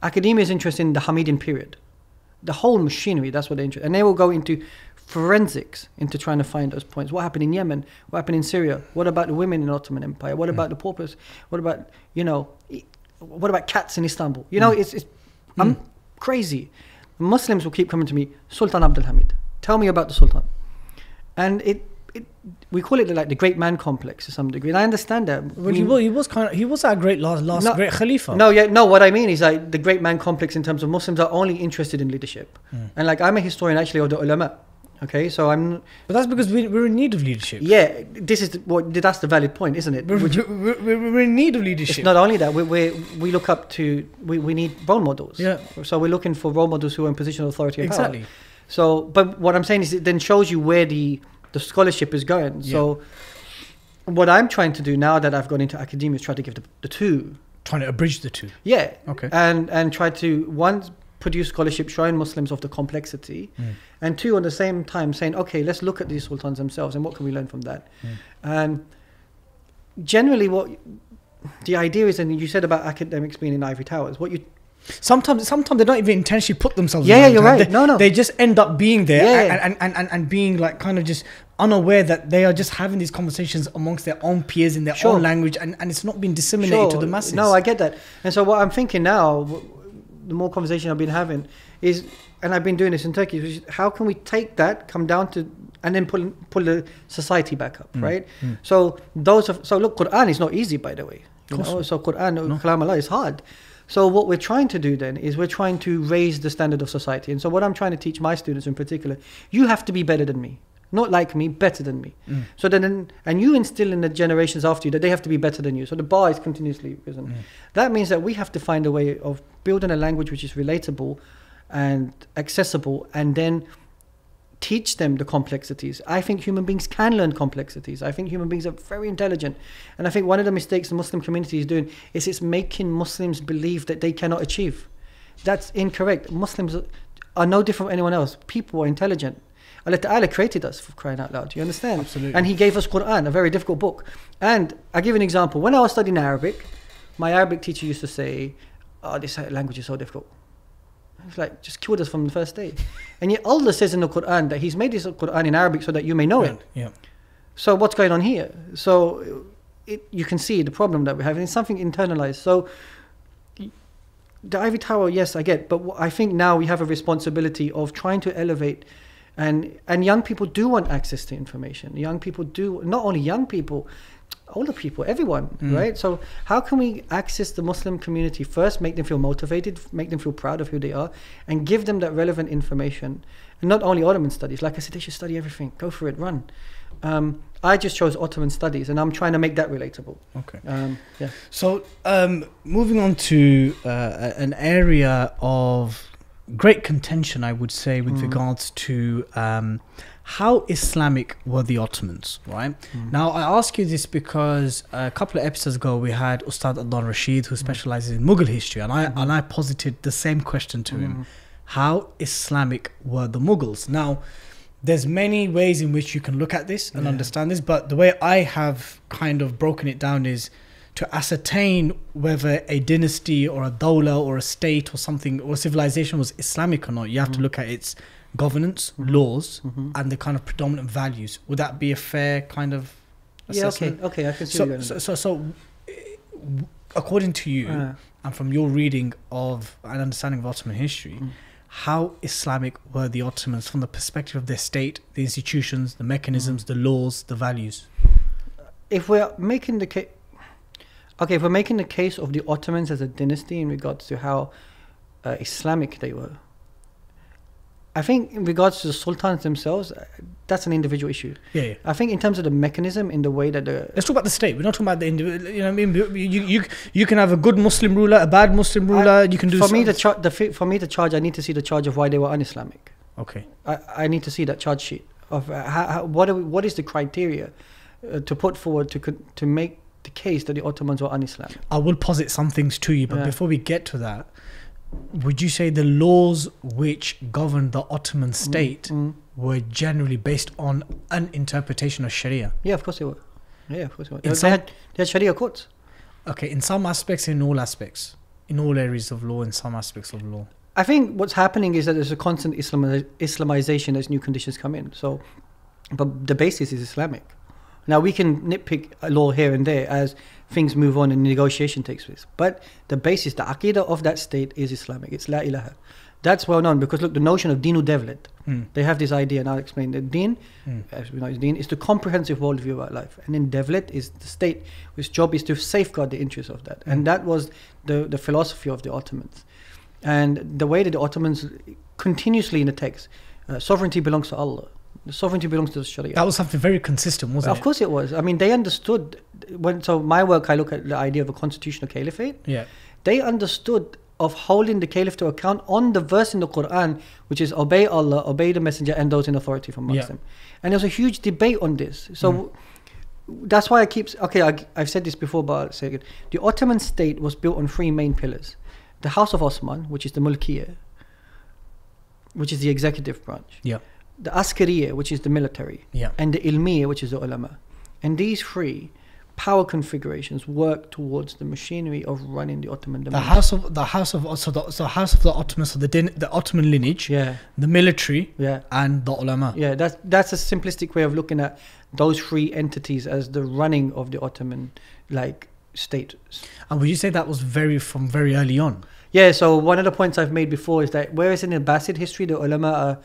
Academia is interested in the Hamidian period, the whole machinery. That's what they're interested, and they will go into forensics into trying to find those points. What happened in Yemen? What happened in Syria? What about the women in the Ottoman Empire? What about the paupers? What about you know? What about cats in Istanbul? You know, it's, it's I'm Mm. crazy. Muslims will keep coming to me, Sultan Abdul Hamid. Tell me about the Sultan. And it we call it like the great man complex to some degree. And I understand that. Well, he was, he was kind of he was our great last last No, great Khalifa. no, yeah, no. What I mean is like the great man complex in terms of Muslims are only interested in leadership, Mm. and like I'm a historian actually of the ulama. Okay, so I'm but that's because we, we're in need of leadership. yeah. This is the, what that's the valid point, isn't it? We're, Which- we're, we're, in need of leadership. it's not only that we we we look up to we, we need role models. Yeah. So we're looking for role models who are in position of authority and power. exactly. So, but what I'm saying is, it then shows you where the the scholarship is going. So, what I'm trying to do now that I've gone into academia is try to give the, the two, Trying to abridge the two. yeah, Okay. and and try to one produce scholarship showing Muslims of the complexity, Mm. and two at the same time saying, okay, let's look at these sultans themselves and what can we learn from that. Mm. And generally, what the idea is, and you said about academics being in ivory towers, what you Sometimes, sometimes they don't even intentionally put themselves. Yeah, yeah, you're time. right. They, No, no. They just end up being there Yeah. and, and, and, and being like kind of just unaware that they are just having these conversations amongst their own peers in their Sure. own language, and, and it's not being disseminated to the masses. No, I get that. And so what I'm thinking now, the more conversation I've been having is, and I've been doing this in Turkey, which is how can we take that, come down to, and then pull pull the society back up, Mm, right? mm. So those of so look, Quran is not easy, by the way. You know? So Quran, No. Kalam Allah is hard. So what we're trying to do then is we're trying to raise the standard of society. And so what I'm trying to teach my students in particular, you have to be better than me. Not like me, better than me. Mm. So then, and you instill in the generations after you that they have to be better than you. So the bar is continuously risen. Mm. That means that we have to find a way of building a language which is relatable and accessible, and then teach them the complexities. I think human beings can learn complexities. I think human beings are very intelligent, and I think one of the mistakes the Muslim community is doing is it's making Muslims believe that they cannot achieve. That's incorrect. Muslims are- are no different from anyone else. People are intelligent. Allah Ta'ala created us for crying out loud. Do you understand? Absolutely. And He gave us Quran, a very difficult book. And I give an example. When I was studying Arabic, my Arabic teacher used to say, "Oh, this language is so difficult." It's like just killed us from the first day. And yet Allah says in the Quran that He's made this Quran in Arabic so that you may know it. Yeah. So what's going on here? So it, you can see the problem that we have, and it's something internalized. So the Ivy Tower, yes, I get, but I think now we have a responsibility of trying to elevate, and and young people do want access to information. Young people do not only young people, older people, everyone, Mm. right? So how can we access the Muslim community first, make them feel motivated, make them feel proud of who they are, and give them that relevant information, and not only Ottoman studies. Like I said, they should study everything. Go for it, run. Um, I just chose Ottoman studies, and I'm trying to make that relatable. Okay. Um, yeah. So, um, moving on to uh, an area of great contention, I would say, with Mm. regards to um, how Islamic were the Ottomans, right? Mm. Now, I ask you this because a couple of episodes ago we had Ustad Adnan Rashid, Mm. who specializes in Mughal history, and I Mm-hmm. and I posited the same question to him: Mhm. How Islamic were the Mughals? Now, there's many ways in which you can look at this and Yeah. understand this, but the way I have kind of broken it down is to ascertain whether a dynasty or a dawla or a state or something or civilization was Islamic or not. You have to Mhm. look at its governance, Mhm. laws, Mhm. and the kind of predominant values. Would that be a fair kind of assessment? Yeah. Okay. Okay. I can see. So, so, so, so, w- according to you, Uh, and from your reading of and understanding of Ottoman history, Mm. how Islamic were the Ottomans from the perspective of their state, the institutions, the mechanisms, Mm. the laws, the values? if we're making the case, okay, if we're making the case of the Ottomans as a dynasty in regards to how uh, Islamic they were, I think in regards to the sultans themselves, uh, that's an individual issue. Yeah, yeah. I think in terms of the mechanism, in the way that the Let's talk about the state. We're not talking about the individual. You know, what I mean, you you you can have a good Muslim ruler, a bad Muslim ruler. you can do for me the, char- the for me the charge, I need to see the charge of why they were un-Islamic. okay. I, I need to see that charge sheet of uh, how, how, what are we, what is the criteria uh, to put forward to to make the case that the Ottomans were un-Islamic. I will posit some things to you, but Yeah. before we get to that, would you say the laws which governed the Ottoman state Mm. were generally based on an interpretation of Sharia? Yeah, of course they were. Yeah, of course they were. In They, some- had, they had Sharia courts. Okay, in some aspects, in all aspects, in all areas of law, in some aspects of law. I think what's happening is that there's a constant Islami- Islamization as new conditions come in. So, but the basis is Islamic. Now we can nitpick a law here and there as things move on and negotiation takes place. But the basis, the aqidah of that state is Islamic. It's la ilaha. That's well known because look, the notion of dinu devlet, Mm. they have this idea, and I'll explain. The din, Mm. as we know, is deen is the comprehensive worldview about life, and then devlet is the state, whose job is to safeguard the interests of that, Mm. and that was the the philosophy of the Ottomans, and the way that the Ottomans continuously in the text, uh, sovereignty belongs to Allah, the sovereignty belongs to the Sharia. That was something very consistent, wasn't of it? Of course, it was. I mean, they understood when. So my work, I look at the idea of a constitutional caliphate Yeah. they understood of holding the caliph to account on the verse in the Quran, which is obey Allah, obey the messenger, and those in authority from amongst Yeah. them. And there was a huge debate on this. So mm. that's why I keep okay. I, I've said this before, but I'll say it. The Ottoman state was built on three main pillars: the House of Osman, which is the Mulkiyya, which is the executive branch, Yeah. The Askariya, which is the military, Yeah. and the Ilmiya, which is the ulama. And these three power configurations work towards the machinery of running the Ottoman The house of the house of so the so house of the Ottomans, so the din, the Ottoman lineage, Yeah, the military, yeah, and the ulama. yeah. That's that's a simplistic way of looking at those three entities as the running of the Ottoman like state. And would you say that was very from very early on? Yeah. So one of the points I've made before is that whereas in Abbasid history the ulama are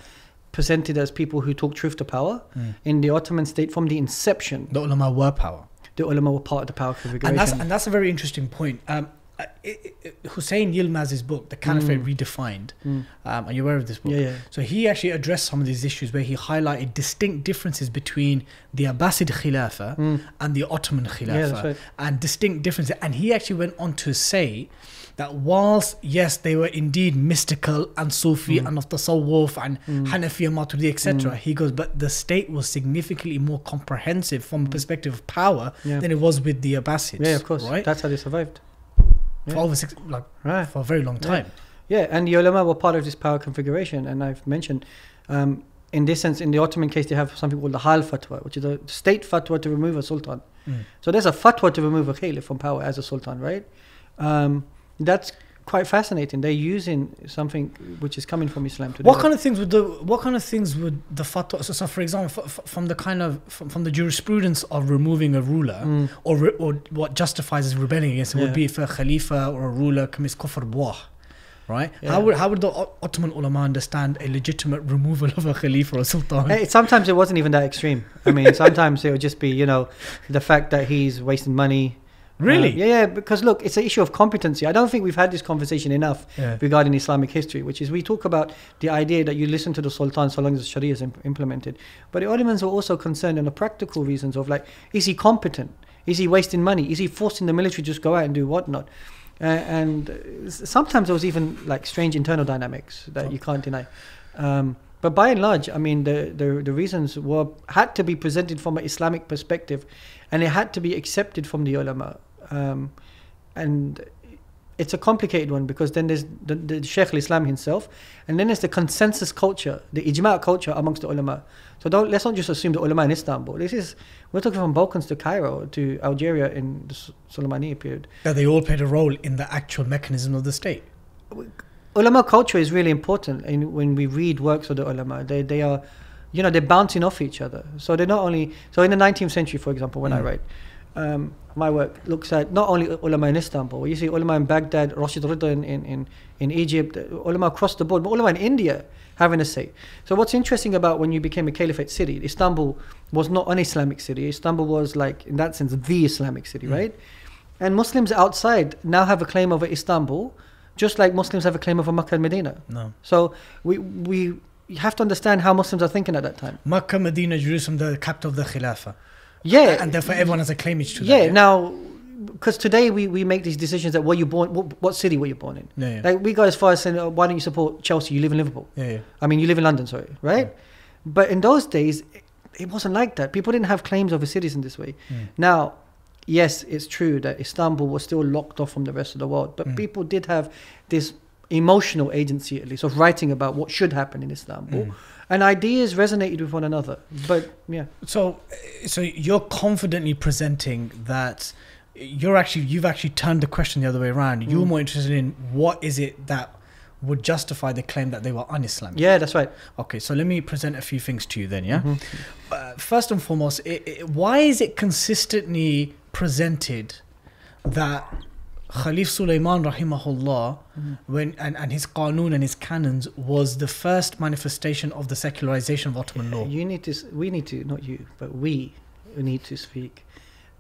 presented as people who talk truth to power, in the Ottoman state from the inception, The ulama were power. the ulama were part of the power configuration. And that's and that's a very interesting point. Um, uh, i i Hussein Yilmaz's book, The Caliphate Redefined. Mm. Um, are you aware of this book? Yeah, yeah. So he actually addressed some of these issues where he highlighted distinct differences between the Abbasid Khilafah and the Ottoman Khilafah, that's right. and distinct differences. And he actually went on to say that whilst yes, they were indeed mystical and Sufi Mm. and of the Tasawwuf and Hanafi and Maturidi, etc. He goes, but the state was significantly more comprehensive from a perspective of power Mm. Yeah. than it was with the Abbasids. yeah, of course. right? That's how they survived. for over six, like Right. for a very long time. Yeah, and the ulama were part of this power configuration, and I've mentioned, um, in this sense, in the Ottoman case, they have something called the Hal fatwa, which is a state fatwa to remove a sultan. Mm. So there's a fatwa to remove a caliph from power as a sultan, right? Um, that's quite fascinating. They're using something which is coming from Islam to do What kind of things would the what kind of things would the fatwa? So, so for example, f- f- from the kind of from, from the jurisprudence of removing a ruler, Mm. or re- or what justifies as rebelling against it would be if a khalifa or a ruler commits kufr bawah, right? Yeah. How would how would the Ottoman ulama understand a legitimate removal of a khalifa or sultan? Sometimes it wasn't even that extreme. I mean, sometimes it would just be, you know, the fact that he's wasting money. Really? Uh, yeah, yeah, because look, it's an issue of competency. I don't think we've had this conversation enough Yeah. regarding Islamic history, which is we talk about the idea that you listen to the Sultan so long as the Sharia is imp- implemented. But the Ottomans were also concerned on the practical reasons of like, is he competent? Is he wasting money? Is he forcing the military to just go out and do whatnot? Uh, and sometimes there was even like strange internal dynamics that you can't deny. Um, but by and large, I mean, the, the, the reasons were had to be presented from an Islamic perspective and it had to be accepted from the ulama. Um, and it's a complicated one because then there's the, the Sheikh al-Islam himself, and then there's the consensus culture, the ijma' culture amongst the ulama. So don't let's not just assume the ulama in Istanbul. This is we're talking from Balkans to Cairo to Algeria in the Suleimani period. That they all played a role in the actual mechanism of the state. ulama culture is really important in when we read works of the ulama they they are you know they're bouncing off each other so they're not only so in the 19th century for example when i Mm. write um, my work looks at not only ulama in istanbul you see ulama in baghdad rashid rida in, in, in, in egypt uh, ulama across the board but ulama in india having a say so what's interesting about when you became a caliphate city istanbul was not an islamic city istanbul was like in that sense the islamic city Mm. right And Muslims outside now have a claim over Istanbul, just like Muslims have a claim over Makkah and Medina. No. So we we you have to understand how Muslims are thinking at that time. Makkah, Medina, Jerusalem, the capital of the Khilafah. Yeah, And therefore everyone has a claimage to yeah. that. Yeah. Now, because today we, we make these decisions that were you born, what, what city were you born in? Yeah, yeah. Like we go as far as saying, oh, why don't you support Chelsea? You live in Liverpool. yeah, yeah. I mean, you live in London, sorry, right? But in those days, it- it wasn't like that. People didn't have claims over cities in this way. Mm. Now, yes, it's true that Istanbul was still locked off from the rest of the world, but Mm. people did have this emotional agency, at least, of writing about what should happen in Istanbul, Mm. And ideas resonated with one another. But yeah, So, so you're confidently presenting that you're actually you've actually turned the question the other way around. You're Mm. more interested in what is it that would justify the claim that they were un-Islamic. yeah, that's right. Okay, so let me present a few things to you then. Yeah. Mhm. Uh, first and foremost, i i why is it consistently presented that Khalif Sulaiman rahimahullah Mhm. when and, and his qanun and his canons was the first manifestation of the secularization of Ottoman law. You need to. We need to, not you, but we need to speak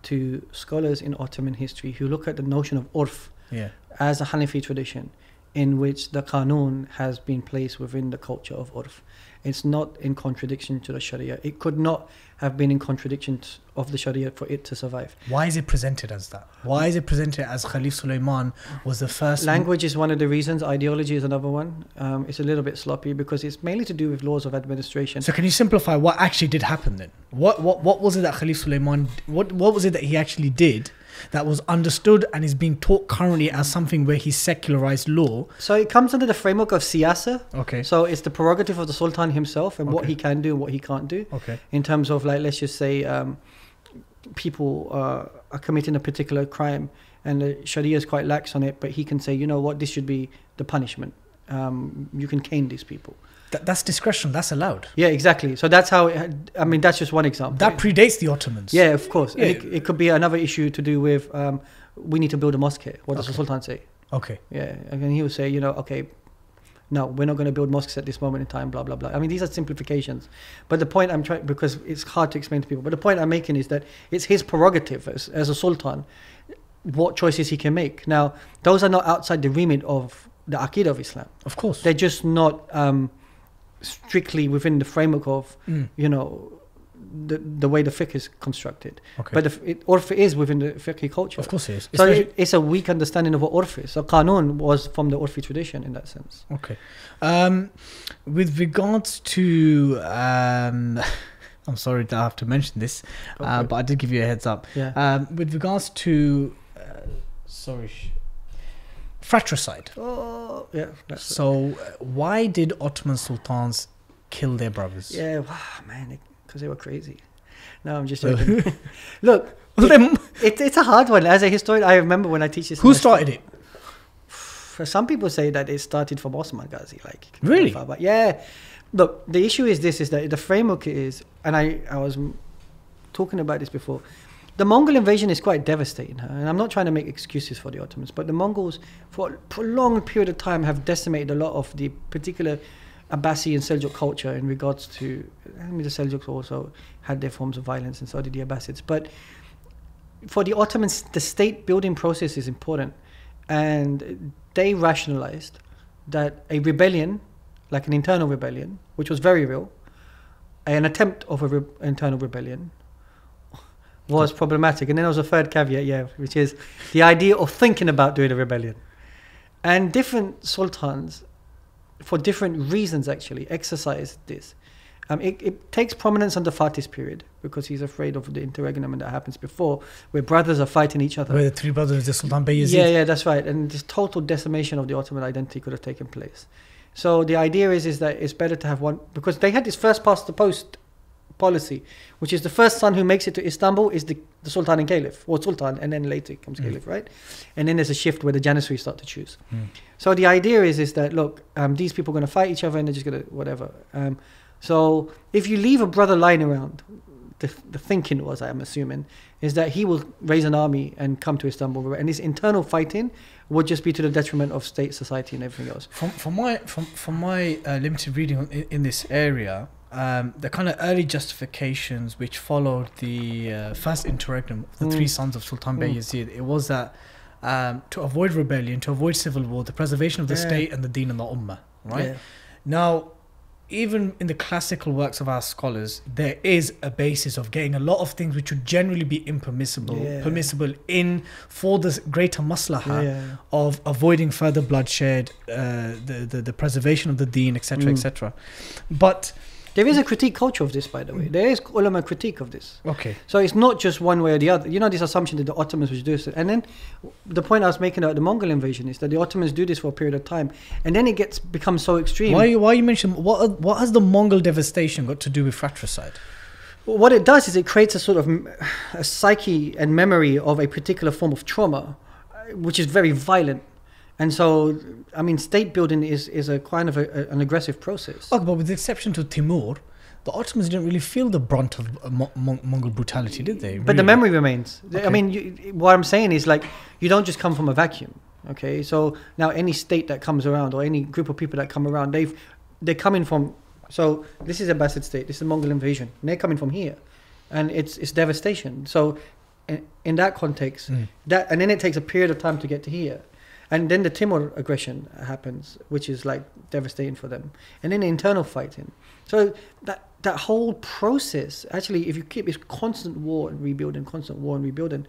to scholars in Ottoman history who look at the notion of urf Yeah. as a Hanafi tradition in which the Qanun has been placed within the culture of Urf. It's not in contradiction to the Sharia. It could not have been in contradiction of the Sharia for it to survive. Why is it presented as that? Why is it presented as Khalif Sulaiman was the first Language is one of the reasons, ideology is another one. Um, it's a little bit sloppy because it's mainly to do with laws of administration. So can you simplify what actually did happen then? What what what was it that Khalif Sulaiman what what was it that he actually did that was understood and is being taught currently as something where he secularized law? So it comes under the framework of siyasa. Okay. So it's the prerogative of the Sultan himself and what he can do and what he can't do. Okay. in terms of like let's just say um, people uh, are committing a particular crime and the sharia is quite lax on it but he can say you know what this should be the punishment um, you can cane these people That, that's discretion. That's allowed. yeah exactly so that's how it i mean that's just one example That predates the Ottomans. yeah of course Yeah. it, it could be another issue to do with um, we need to build a mosque here what does the sultan say Okay. yeah and he will say you know okay no we're not going to build mosques at this moment in time blah blah blah i mean these are simplifications but the point i'm trying because it's hard to explain to people but the point i'm making is that it's his prerogative as, as a sultan what choices he can make now those are not outside the remit of the aqidah of islam Of course. they're just not um, strictly within the framework of Mm. you know the, the way the fiqh is constructed Okay. but the, f- it, urf is within the fiqh culture of course it is. so Especially- it, it's a weak understanding of what urf is. So qanun was from the urfi tradition in that sense. Okay. Um, with regards to, um, I'm sorry that I have to mention this, Go uh, but I did give you a heads up. yeah. Um, with regards to, uh, sorry, fratricide. oh, yeah. That's So, uh, why did Ottoman sultans kill their brothers? yeah, wow, man, because they were crazy. No, I'm just joking. Look, Was them- it, it's a hard one. As a historian, I remember when I teach this. who started it? For some people say that it started from Osman Ghazi, like Really? But yeah, look, the issue is this: is that the framework is, and I, I was talking about this before. The Mongol invasion is quite devastating, huh? and I'm not trying to make excuses for the Ottomans, but the Mongols, for a prolonged period of time, have decimated a lot of the particular Abbasi and Seljuk culture in regards to. I mean, the Seljuks also had their forms of violence, and so did the Abbasids. But for the Ottomans, the state building process is important, and they rationalized that a rebellion, like an internal rebellion, which was very real, an attempt of an re- internal rebellion, was problematic. And then there was a third caveat, yeah, which is the idea of thinking about doing a rebellion. And different sultans, for different reasons actually, exercised this. Um, it, it takes prominence under Fatih's period because he's afraid of the interregnum that happens before, where brothers are fighting each other. Where the three brothers, the Sultan Bayezid. Yeah, yeah, that's right. And this total decimation of the Ottoman identity could have taken place. So the idea is is that it's better to have one because they had this first past the post policy, which is the first son who makes it to Istanbul is the, the Sultan and Caliph, or Sultan, and then later comes Mm. Caliph, right? And then there's a shift where the Janissaries start to choose. Mm. So the idea is is that look, um, these people are going to fight each other and they're just going to whatever. Um, so if you leave a brother lying around, the, the thinking was, I'm assuming, is that he will raise an army and come to Istanbul, and this internal fighting would just be to the detriment of state, society, and everything else. From from my from from my uh, limited reading in, in this area, um, the kind of early justifications which followed the uh, first interregnum of the Mm. three sons of Sultan Bey Mm. Yazid, it was that um, to avoid rebellion, to avoid civil war, the preservation of the Yeah. state and the deen and the ummah, right? Yeah. Now, even in the classical works of our scholars, there is a basis of getting a lot of things which would generally be impermissible, Yeah. permissible in for the greater maslaha Yeah. of avoiding further bloodshed, uh, the, the the preservation of the deen, etc., Mm. etc. But There is a critique culture of this, by the way. There is ulama critique of this. okay, So it's not just one way or the other. You know, this assumption that the Ottomans would do this. And then the point I was making about the Mongol invasion is that the Ottomans do this for a period of time. And then it gets becomes so extreme. why why you mention what what has the Mongol devastation got to do with fratricide? What it does is it creates a sort of a psyche and memory of a particular form of trauma, uh, which is very violent. And so, I mean, state building is, is a kind of a, a- an aggressive process. Okay, but with the exception to Timur, the Ottomans didn't really feel the brunt of uh, Mo- Mon- Mongol brutality, did they? But the memory remains. I mean, you, what I'm saying is like you don't just come from a vacuum. Okay, so now any state that comes around or any group of people that come around, they've they're coming from. So this is a Abbasid state. This is a Mongol invasion. And they're coming from here, and it's it's devastation. So in, in that context, Mm. that and then it takes a period of time to get to here, and then the Timur aggression happens, which is like devastating for them, and then the internal fighting. So that that whole process, actually, if you keep it's constant war and rebuilding, constant war and rebuilding.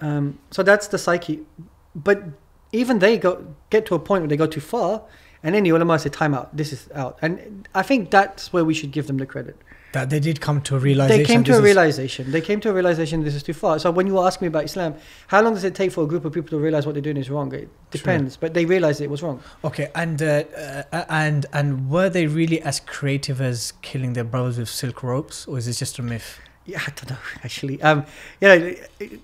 Um, so that's the psyche, but even they go get to a point where they go too far, and then the ulama say, "Time out. This is out." And I think that's where we should give them the credit. That they did come to a realization. They came to a realization. They came to a realization this is too far. So when you were asking me about Islam, how long does it take for a group of people to realize what they're doing is wrong? It depends, but they realized it was wrong. Okay, and uh, uh, and and were they really as creative as killing their brothers with silk ropes, or is this just a myth? Yeah, I don't know actually. Um, you know,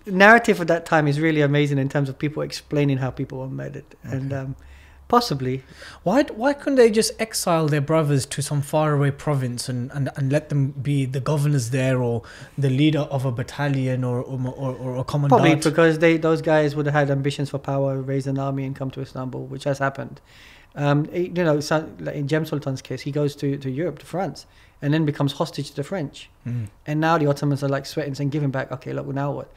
narrative at that time is really amazing in terms of people explaining how people were murdered, and um, possibly Why why couldn't they just exile their brothers to some faraway province and, and, and let them be the governors there or the leader of a battalion or or, or, or a probably commandant? because they those guys would have had ambitions for power, raise an army, and come to Istanbul, which has happened. Um, you know, in Jem Sultan's case, he goes to, to Europe, to France, and then becomes hostage to the French. Mm. And now the Ottomans are like sweating, saying, "Give him back." Okay, look, now what?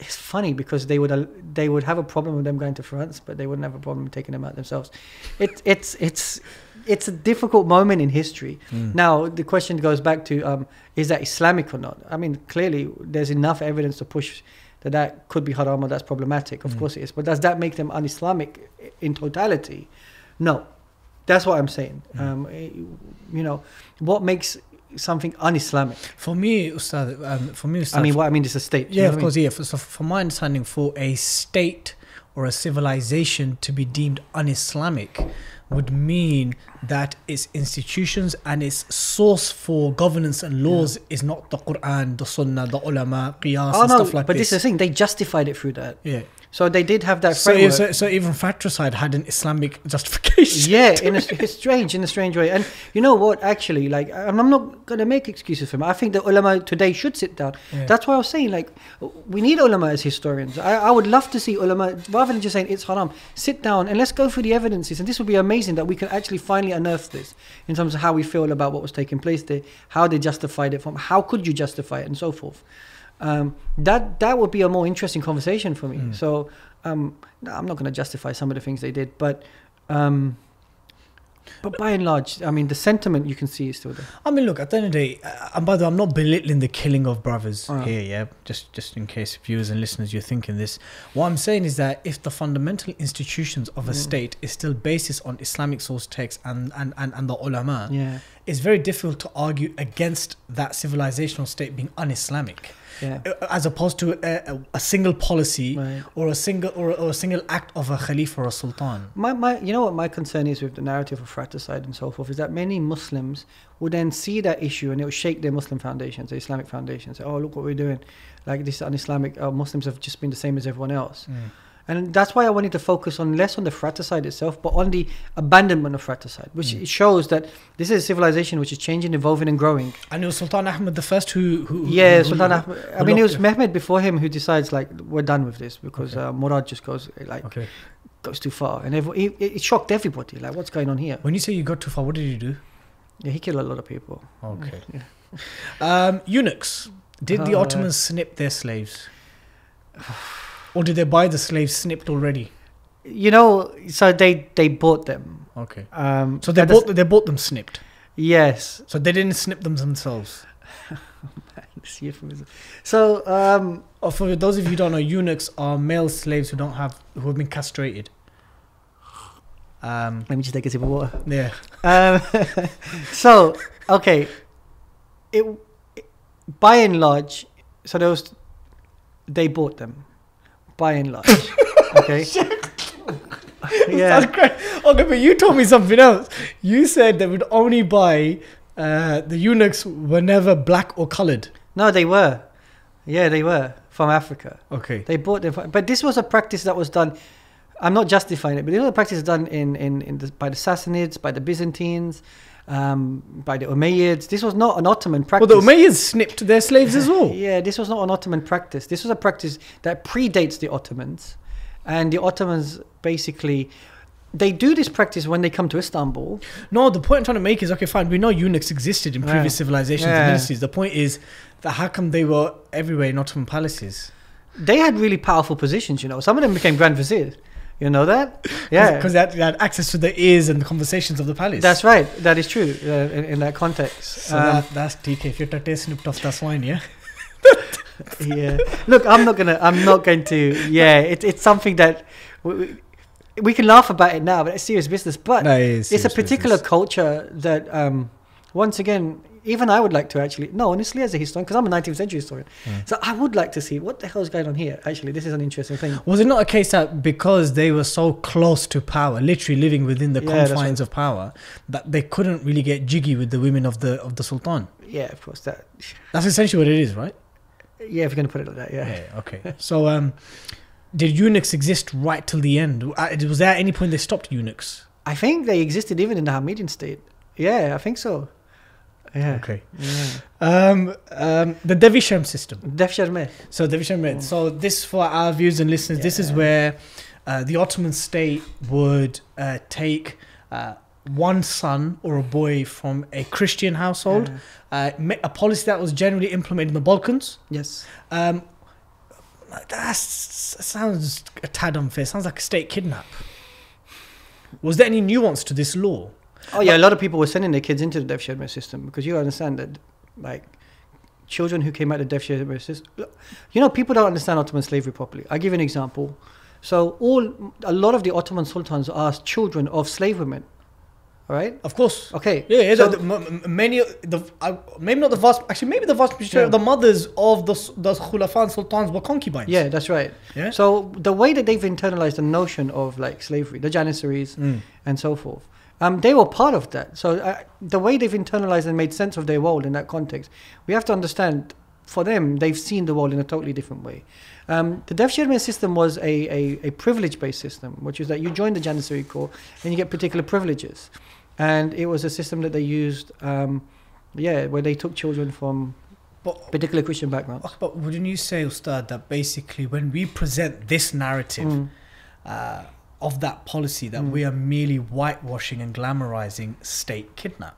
It- It's funny because they would they would have a problem with them going to France, but they wouldn't have a problem taking them out themselves. It, it's it's it's a difficult moment in history. Mm. Now the question goes back to: um, Is that Islamic or not? I mean, clearly there's enough evidence to push that that could be haram or that's problematic. Of Mm. course it is, but does that make them un-Islamic in totality? No, that's what I'm saying. Mm. Um, eh, you know, what makes something un-Islamic? For me, Ustad, um, for me, Ustad, I mean, what I mean is a state. you Yeah, know of I course, yeah. For, so, from my understanding, for a state or a civilization to be deemed un-Islamic would mean that its institutions and its source for governance and laws is not the Quran, the Sunnah, the ulama, qiyas, Oh and no, stuff like that. but this this. is the thing. They justified it through that. yeah. So they did have that So, framework. so, so even fratricide had an Islamic justification. yeah, in a, it's strange, in a strange way. And you know what? Actually, like, I'm, I'm not gonna make excuses for him. I think the ulama today should sit down. Yeah. That's why I was saying, like, we need ulama as historians. I, I would love to see ulama rather than just saying it's haram. Sit down and let's go through the evidences. And this would be amazing that we can actually finally unearth this in terms of how we feel about what was taking place there, how they justified it from, how could you justify it, and so forth. Um, that that would be a more interesting conversation for me. Mm. So um, I'm not going to justify some of the things they did, but um, but by and large, I mean the sentiment you can see is still there. I mean, look, at the end of the day, uh, and by the way, I'm not belittling the killing of brothers here, yeah. Just, just in case viewers and listeners, you're thinking this. What I'm saying is that if the fundamental institutions of a Mm. state is still basis on Islamic source texts and and and, and the ulama, Yeah, it's very difficult to argue against that civilizational state being un-Islamic, yeah, uh, as opposed to a, a, single policy right. or a single or, or a single act of a khalifa or a sultan. My, my, you know what my concern is with the narrative of fratricide and so forth is that many Muslims would then see that issue and it will shake their Muslim foundations, their Islamic foundations. Say, oh, look what we're doing. Like this is un-Islamic. Uh, Muslims have just been the same as everyone else. And that's why I wanted to focus on less on the fratricide itself, but on the abandonment of fratricide, which Mm. shows that this is a civilization which is changing, evolving, and growing. And it was Sultan Ahmed the first who who Yeah, who- Sultan Ahmed. I mean, it was. Mehmed before him who decides like we're done with this because Okay. uh, Murad just goes like Okay. goes too far, and it, it shocked everybody. Like, what's going on here? When you say you got too far, what did you do? Yeah, he killed a lot of people. Okay. Um, eunuchs. Did the Uh, Ottomans snip their slaves? Or did they buy the slaves snipped already? You know, so they they bought them. Okay. Um, So they bought they bought them snipped. Yes. So they didn't snip them themselves. So um, Or for those of you who don't know, eunuchs are male slaves who don't have who have been castrated. Um, let me just take a sip of water. yeah. Um, so okay, it, it by and large, so those they bought them, by and large. okay. yeah. That's great. Okay, but you told me something else. You said they would only buy uh, the eunuchs were never black or coloured. No, they were. Yeah, they were from Africa. Okay. They bought them, from, but this was a practice that was done. I'm not justifying it, but this was a practice done in in, in the, by the Sassanids, by the Byzantines, um, by the Umayyads. This was not an Ottoman practice. Well, the Umayyads snipped their slaves as well. Yeah, this was not an Ottoman practice. This was a practice that predates the Ottomans, and the Ottomans basically they do this practice when they come to Istanbul. No, the point I'm trying to make is okay, fine. We know eunuchs existed in previous Yeah. civilizations Yeah. and dynasties. The point is that how come they were everywhere in Ottoman palaces? They had really powerful positions. You know, some of them became grand viziers. You know that? Yeah, because they, had- they had access to the ears and the conversations of the palace. that's right. That is true uh, in, in that context. so Um, that, that's TK. If you're Tate snipped off, that's fine, yeah. yeah. Look, I'm not gonna. I'm not going to. Yeah, it, it's something that we, we- can laugh about it now, but it's serious business. But No, it it's a particular business. culture that, um, once again, even I would like to actually. No, honestly, as a historian, because I'm a 19th century historian, Mm. so I would like to see what the hell's going on here. Actually, this is an interesting thing. Was it not a case that because they were so close to power, literally living within the Yeah, confines of power, that they couldn't really get jiggy with the women of the of the sultan? Yeah, of course. That. That's essentially what it is, right? Yeah, if you're gonna put it like that. Yeah. Yeah. Okay. So, um, did eunuchs exist right till the end? Uh, Was there at any point they stopped eunuchs? I think they existed even in the Hamidian state. Yeah, I think so. Yeah. Okay. yeah. Um, um, the Devshirme system. Devshirme. So Devshirme Red. So this for our viewers and listeners. This is where uh, the Ottoman state would uh, take uh, one son or a boy from a Christian household. Uh, a policy that was generally implemented in the Balkans. Yes. Um, that sounds a tad unfair. Sounds like a state kidnap. Was there any nuance to this law? Oh yeah, a lot of people were sending their kids into the Devshirme system because you understand that, like, children who came out of the Devshirme system. You know, people don't understand Ottoman slavery properly. I give you an example. So all a lot of the Ottoman sultans are children of slave women. All right. Of course. Okay. Yeah, yeah. So- the, the, many, the uh, maybe not the vast, actually, maybe the vast majority Yeah. of the mothers of the the Khulafa and sultans were concubines. Yeah, that's right. Yeah. So the way that they've internalized the notion of like slavery, the Janissaries Mm. and so forth, um, they were part of that. So uh, the way they've internalized and made sense of their world in that context, we have to understand. For them, they've seen the world in a totally different way. Um, the Sherman system was a, a, a privilege-based system, which is that you join the Janissary Corps and you get particular privileges. And it was a system that they used, um, yeah, where they took children from But, particular Christian backgrounds. but wouldn't you say, Ustad, that basically when we present this narrative Mm. uh, of that policy, that Mm. we are merely whitewashing and glamorizing state kidnap?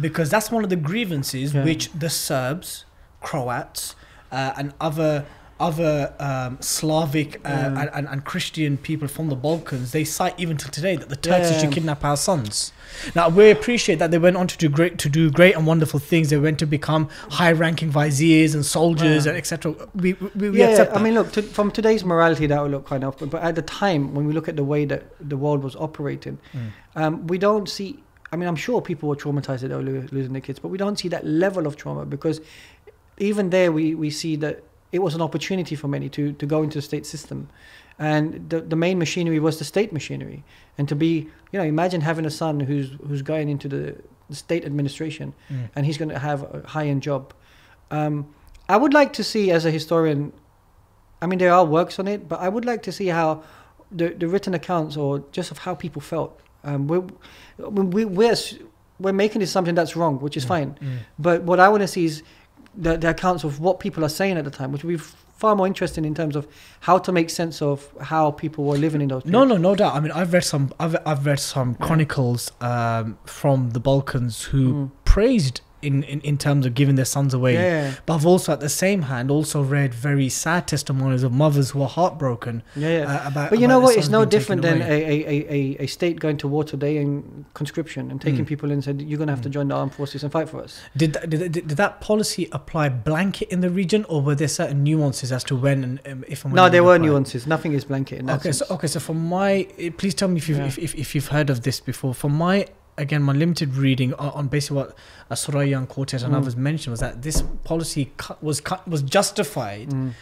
Because that's one of the grievances Yeah. which the Serbs, Croats, uh, and other other um, Slavic uh, Yeah. and, and, Christian people from the Balkans, they cite even till today that the Turks used to kidnap our sons. Now we appreciate that they went on to do great to do great and wonderful things. They went to become high-ranking viziers and soldiers Yeah. and etc. We we, we yeah, accept that. I mean, look, to, from today's morality, that would look kind of, but at the time, when we look at the way that the world was operating, Mm. um, we don't see. I mean, I'm sure people were traumatized that they were losing their kids, but we don't see that level of trauma because even there, we, we see that it was an opportunity for many to, to go into the state system. And the, the main machinery was the state machinery. And to be, you know, imagine having a son who's, who's going into the, the state administration Mm. and he's going to have a high end job. Um, I would like to see, as a historian, I mean, there are works on it, but I would like to see how the, the written accounts or just of how people felt. Um, we're, we, we're, we're making this something that's wrong, which is fine. Mm. But what I want to see is the, the accounts of what people are saying at the time, which we've far more interesting in terms of how to make sense of how people were living in those. No, no, no doubt. I mean, I've read some. I've I've read some chronicles um, from the Balkans who Mm. praised in, in in terms of giving their sons away. Yeah, But I've also, at the same hand, also read very sad testimonies of mothers who are heartbroken yeah, yeah. uh, about. But you know what? It's no different than a, a, a, a, state going to war today and conscription and taking Mm. people in and said you're going to have to Mm. join the armed forces and fight for us. Did that, did, did, that policy apply blanket in the region, or were there certain nuances as to when and um, if and when? No, there were apply? nuances. Nothing is blanket in that Okay, sense. so okay, so from my, eh, please tell me if you've Yeah. if, if, if you've heard of this before. From my again, my limited reading on, on basically what Suraiya and Quataert and Mm. others mentioned was that this policy was was justified Mm.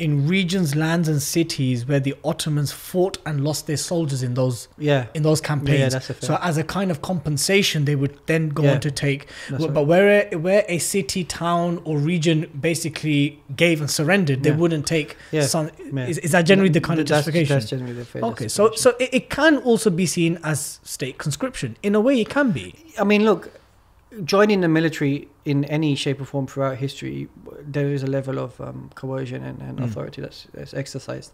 In regions, lands, and cities where the Ottomans fought and lost their soldiers in those Yeah, in those yeah, campaigns. a so as a kind of compensation, they would then go Yeah. on to take That's right. but where a, where a city, town, or region basically gave and surrendered, they Yeah. wouldn't take. Yeah. Some, Yeah. is, is that generally the kind of That's- justification? That's generally the okay, so so it, it can also be seen as state conscription. In a way, it can be. I mean, look, joining the military in any shape or form throughout history, there is a level of um, coercion and, and Mm. authority that's, that's exercised.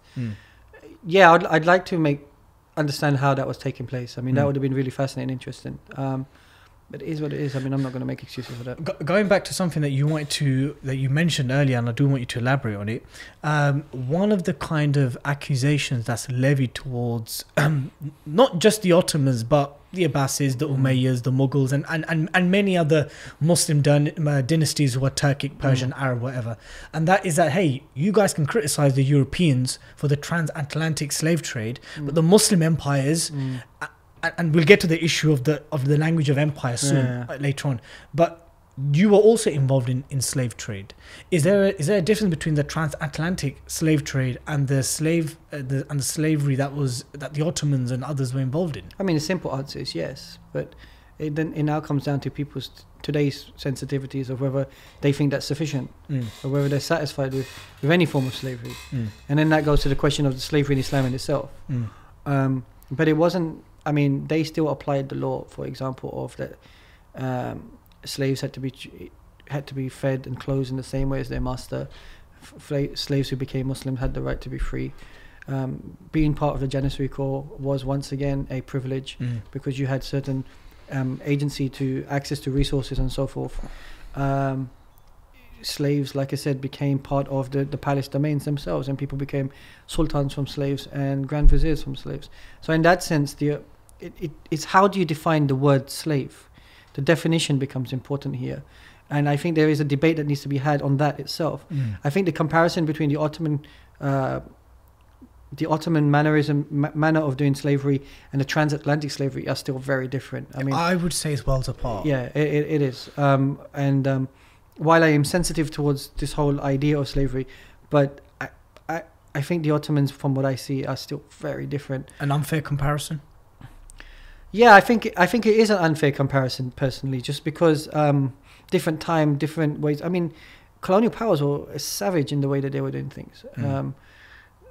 Yeah, I'd, I'd like to make understand how that was taking place. I mean, that Mm. would have been really fascinating, interesting. Um, but it is what it is. I mean, I'm not going to make excuses for that. Go- going back to something that you wanted to that you mentioned earlier, and I do want you to elaborate on it. Um, one of the kind of accusations that's levied towards um, not just the Ottomans, but the Abbasids, the Mm. Umayyads, the Mughals, and, and, and, and many other Muslim dyn- uh, dynasties who are Turkic, Persian, Arab, whatever. And that is that, hey, you guys can criticize the Europeans for the transatlantic slave trade, but the Muslim empires Mm. And we'll get to the issue of the of the language of empire soon Yeah. uh, later on but you were also involved in, in slave trade is there a, is there a difference between the transatlantic slave trade and the slave uh, the, and the slavery that was that the ottomans and others were involved in I mean, the simple answer is yes, but it then it now comes down to people's today's sensitivities of whether they think that's sufficient or whether they're satisfied with, with any form of slavery. Mm. And then that goes to the question of the slavery in Islam in itself. Mm. Um, but it wasn't. I mean, they still applied the law, for example, of that um, slaves had to be had to be fed and clothed in the same way as their master. F- slaves who became Muslim had the right to be free. Um, being part of the Janissary Corps was once again a privilege Mm. because you had certain um, agency to access to resources and so forth. Um, slaves, like I said, became part of the, the palace domains themselves, and people became sultans from slaves and grand viziers from slaves. So, in that sense, the it, it, it's how do you define the word slave? The definition becomes important here. And I think there is a debate that needs to be had on that itself. Mm. I think the comparison between the Ottoman, uh, the Ottoman mannerism, ma- manner of doing slavery and the transatlantic slavery are still very different. I mean, I would say it's worlds apart yeah, it, it, it is. Um, and um, while I am sensitive towards this whole idea of slavery, but I, I, I think the Ottomans, from what I see, are still very different. an unfair comparison Yeah, I think I think it is an unfair comparison personally, just because um, different time, different ways. I mean, colonial powers were savage in the way that they were doing things. Mm. Um,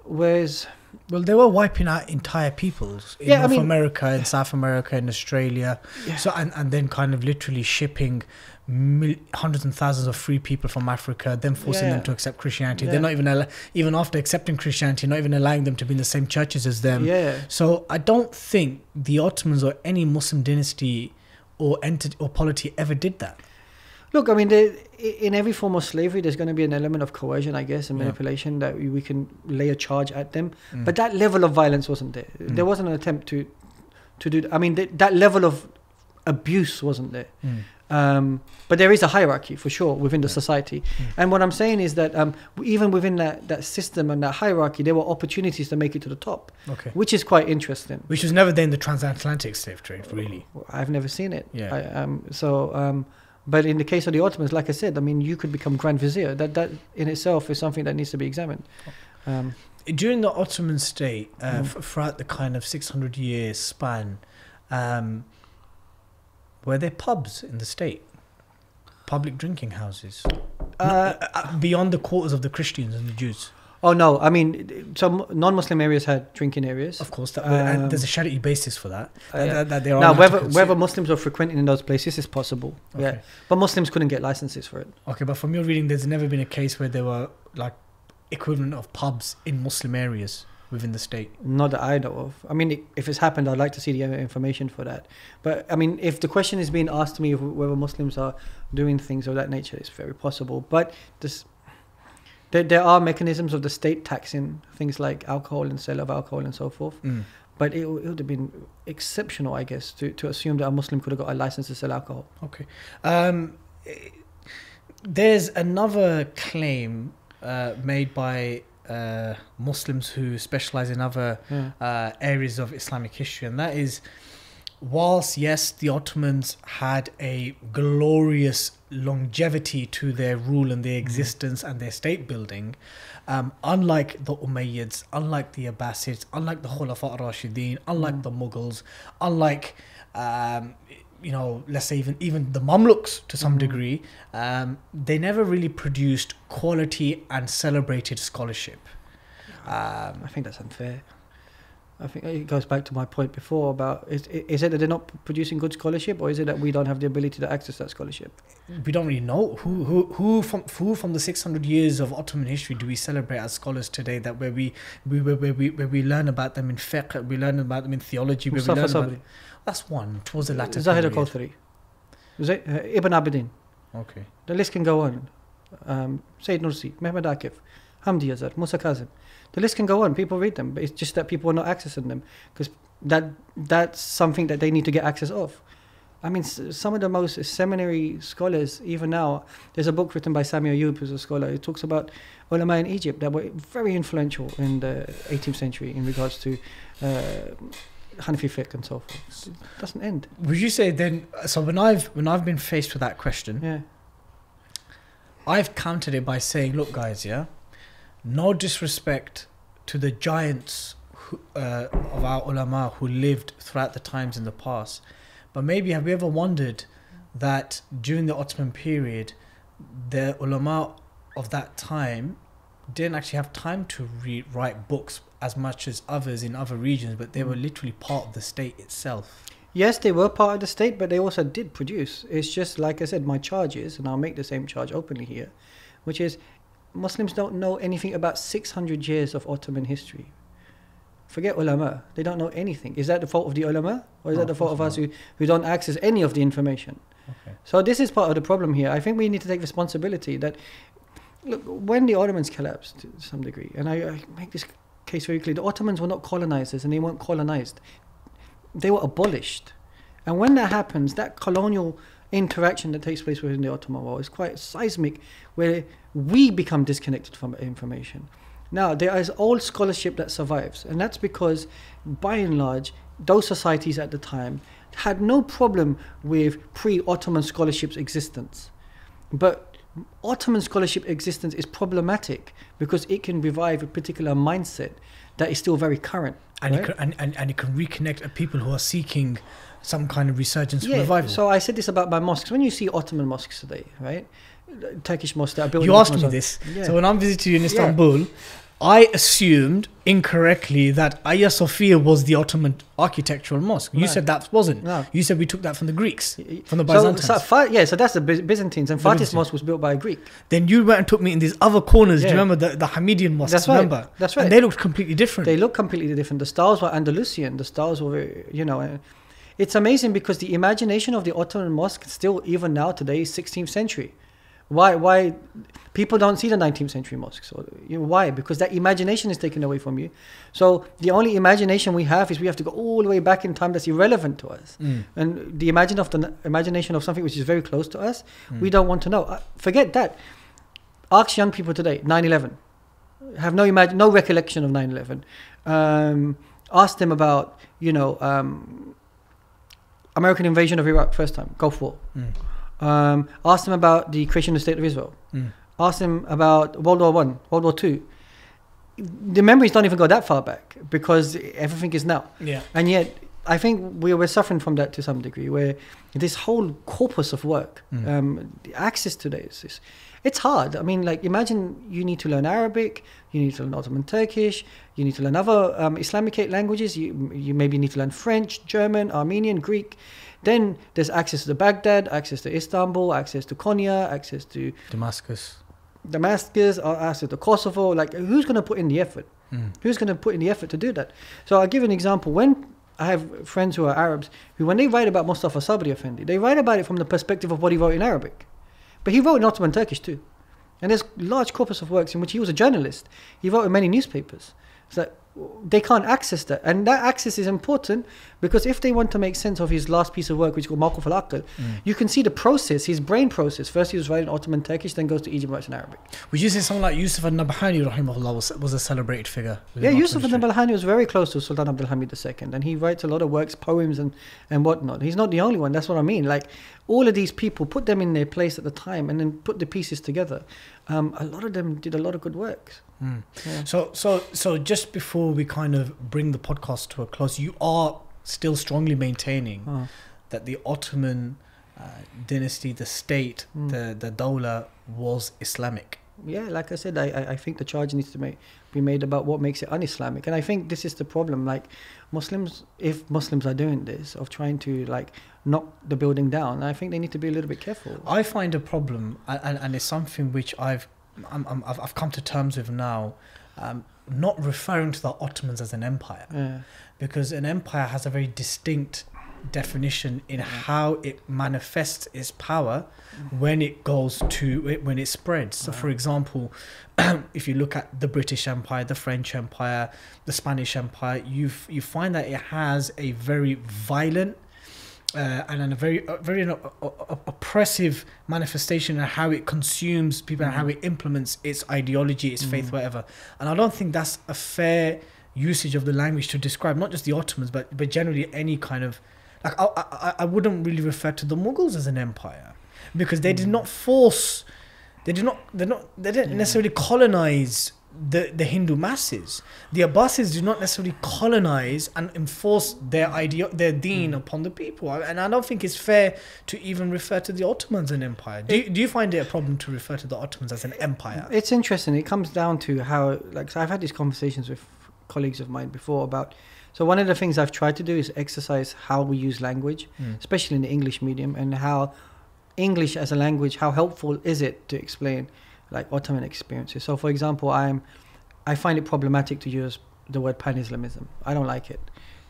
whereas, well they were wiping out entire peoples in Yeah, I north mean- america in south america in australia Yeah. so and, and then kind of literally shipping mil- hundreds and thousands of free people from Africa, then forcing Yeah. them to accept Christianity. Yeah. They're not even al- even after accepting Christianity, not even allowing them to be in the same churches as them. yeah, So I don't think the Ottomans or any Muslim dynasty or entity or polity ever did that. Look, I mean, in every form of slavery, there's going to be an element of coercion, I guess, and manipulation that we, we can lay a charge at them. Mm. But that level of violence wasn't there. Mm. There wasn't an attempt to, to do. I mean, th- that level of abuse wasn't there. Mm. Um, but there is a hierarchy for sure within the society. Mm. And what I'm saying is that um, even within that, that system and that hierarchy, there were opportunities to make it to the top, Okay. which is quite interesting. Which was never there in the transatlantic slave trade, really. I've never seen it. Yeah. I, um, so, um, but in the case of the Ottomans, like I said, I mean, you could become Grand Vizier. That that in itself is something that needs to be examined. Um, During the Ottoman state, uh, Mm. f- throughout the kind of 600 year span, um, were there pubs in the state? Public drinking houses? uh, No, uh, beyond the quarters of the Christians and the Jews. oh no, I mean, some non-Muslim areas had drinking areas. Of course, that, and Um, there's a Shari'i basis for that. Uh, that, yeah. that, that are Now, whether whether Muslims were frequenting in those places is possible. Yeah, but Muslims couldn't get licenses for it. Okay, but from your reading, there's never been a case where there were like equivalent of pubs in Muslim areas within the state? Not that I know of. I mean, if it's happened, I'd like to see the information for that. But I mean, if the question is being asked to me whether Muslims are doing things of that nature, it's very possible. But this, there, there are mechanisms of the state taxing things like alcohol and sale of alcohol and so forth. But it, it would have been exceptional, I guess, to, to assume that a Muslim could have got a license to sell alcohol. Okay. Um, there's another claim uh, made by uh, Muslims who specialize in other uh, areas of Islamic history, and that is whilst, yes, the Ottomans had a glorious longevity to their rule and their existence and their state building, um, unlike the Umayyads, unlike the Abbasids, unlike the Khulafa Rashidin, unlike the Mughals, unlike um, you know, let's say even even the Mamluks to some degree, um, they never really produced quality and celebrated scholarship. Um, I think that's unfair. I think it goes back to my point before about is, is it that they're not producing good scholarship or is it that we don't have the ability to access that scholarship? we don't really know who who who from who from the 600 years of Ottoman history do we celebrate as scholars today that where we we where, where we where we learn about them in fiqh we learn about them in theology where we Mustafa learn about Sabri, that's one towards the latter Zahid al-Kawthari, Zay- uh, Ibn Abidin. okay The list can go on. Um, Sayyid Nursi, Mehmed Akif, Hamdi Yazır, Musa Kazim. The list can go on. People read them, but it's just that people are not accessing them because that that's something that they need to get access of. I mean, s- some of the most seminary scholars, even now, there's a book written by Samy Ayoub, who's a scholar. It talks about ulama in Egypt that were very influential in the 18th century in regards to uh, Hanafi fiqh and so forth. It doesn't end. would you say then so when I've when I've been faced with that question Yeah. I've countered it by saying, look, guys, yeah, no disrespect to the giants who, uh, of our ulama who lived throughout the times in the past, but maybe have you ever wondered that during the Ottoman period, the ulama of that time didn't actually have time to read, write books as much as others in other regions, but they were literally part of the state itself. Yes, they were part of the state, but they also did produce. It's just like I said, my charge is, and I'll make the same charge openly here, which is Muslims don't know anything about 600 years of Ottoman history. Forget ulama, they don't know anything. Is that the fault of the ulama, or is No, that the fault of course us who, who don't access any of the information? Okay. So this is part of the problem here. I think we need to take responsibility that look when the Ottomans collapsed to some degree, and I, I make this case very clear: the Ottomans were not colonizers, and they weren't colonized. They were abolished, and when that happens, that colonial interaction that takes place within the Ottoman world is quite seismic, where we become disconnected from information. Now there is old scholarship that survives, and that's because, by and large, those societies at the time had no problem with pre-Ottoman scholarship's existence. But Ottoman scholarship existence is problematic because it can revive a particular mindset that is still very current. And, right? it can, and, and, and it can reconnect a people who are seeking some kind of resurgence yeah, revival. so I said this about my mosques. When you see Ottoman mosques today, right? Turkish mosques that are built You asked me this. Yeah. So when I'm visiting you in Yeah. I assumed incorrectly that Hagia Sophia was the Ottoman architectural mosque. You No. said that wasn't. No. You said we took that from the Greeks, from the Byzantines. so Fa- yeah, so that's the Byzantines, and Fatih's mosque was built by a Greek. then you went and took me in these other corners. Do you remember the, the Hamidian mosque? That's right. Remember? That's right. And they looked completely different. They look completely different. The styles were Andalusian. The styles were, you know, uh, it's amazing because the imagination of the Ottoman mosque still, even now today, is 16th century. Why? Why? People don't see the 19th century mosques. Or, you know, why? Because that imagination is taken away from you. So the only imagination we have is we have to go all the way back in time. That's irrelevant to us. Mm. And the imagine of the imagination of something which is very close to us, Mm. we don't want to know. Uh, forget that. Ask young people today, 9/11, have no imagine, no recollection of 9/11. Um, ask them about, you know, um, American invasion of Iraq first time, Gulf War. Mm. Um, ask them about the creation of the State of Israel. Mm. Ask them about World War One, World War Two. The memories don't even go that far back because everything is now. Yeah. And yet, I think we were suffering from that to some degree, where this whole corpus of work, Mm. um, the access to this, is, it's hard. I mean, like, imagine you need to learn Arabic, you need to learn Ottoman Turkish, you need to learn other um, Islamic languages, you, you maybe need to learn French, German, Armenian, Greek. Then there's access to Baghdad, access to Istanbul, access to Konya, access to Damascus. Damascus, ask it to Kosovo. Like, who's going to put in the effort? Mm. Who's going to put in the effort to do that? So I'll give an example. When I have friends who are Arabs, who when they write about Mustafa Sabri Effendi, they write about it from the perspective of what he wrote in Arabic. But he wrote in Ottoman Turkish too. And there's large corpus of works in which he was a journalist. He wrote in many newspapers. So they can't access that. And that access is important because if they want to make sense of his last piece of work, which is called Mawqif al Aql, you can see the process, his brain process. First he was writing Ottoman Turkish, then goes to Egypt, writes in Arabic. Would you say someone like Yusuf al-Nabhani, rahimahullah, was, was a celebrated figure? Yeah, Yusuf Nabhani was very close to Sultan Abdul Hamid II, and he writes a lot of works, poems, and, and whatnot. He's not the only one, that's what I mean. Like, all of these people, put them in their place at the time and then put the pieces together. Um, a lot of them did a lot of good works. Mm. Yeah. So, so, so just before we kind of bring the podcast to a close, you are still strongly maintaining that the Ottoman uh, dynasty, the state, Mm. the the Dawla was Islamic. Yeah, like I said, I, I, I think the charge needs to make, be made about what makes it un-Islamic, and I think this is the problem. Like Muslims, if Muslims are doing this of trying to like knock the building down, I think they need to be a little bit careful. I find a problem, and, and it's something which I've I'm, I'm, I've I've come to terms with now. Um, not referring to the Ottomans as an empire, Yeah. because an empire has a very distinct definition in how it manifests its power when it goes to when it spreads. So, for example, if you look at the British Empire, the French Empire, the Spanish Empire, you you find that it has a very violent. Uh, and a very, a very uh, oppressive manifestation of how it consumes people and how it implements its ideology, its faith, whatever. And I don't think that's a fair usage of the language to describe not just the Ottomans, but but generally any kind of like I I, I wouldn't really refer to the Mughals as an empire because they did not force, they did not They're not they didn't necessarily colonize the the Hindu masses. The Abbasids do not necessarily colonize and enforce their idea their deen upon the people, and I don't think it's fair to even refer to the Ottomans an empire. Do you, do you find it a problem to refer to the Ottomans as an empire? It's interesting. It comes down to how, like, so I've had these conversations with colleagues of mine before about. So one of the things I've tried to do is exercise how we use language, Mm. especially in the English medium, and how English as a language, how helpful is it to explain like Ottoman experiences. So, for example, I'm, I find it problematic to use the word pan-Islamism. I don't like it,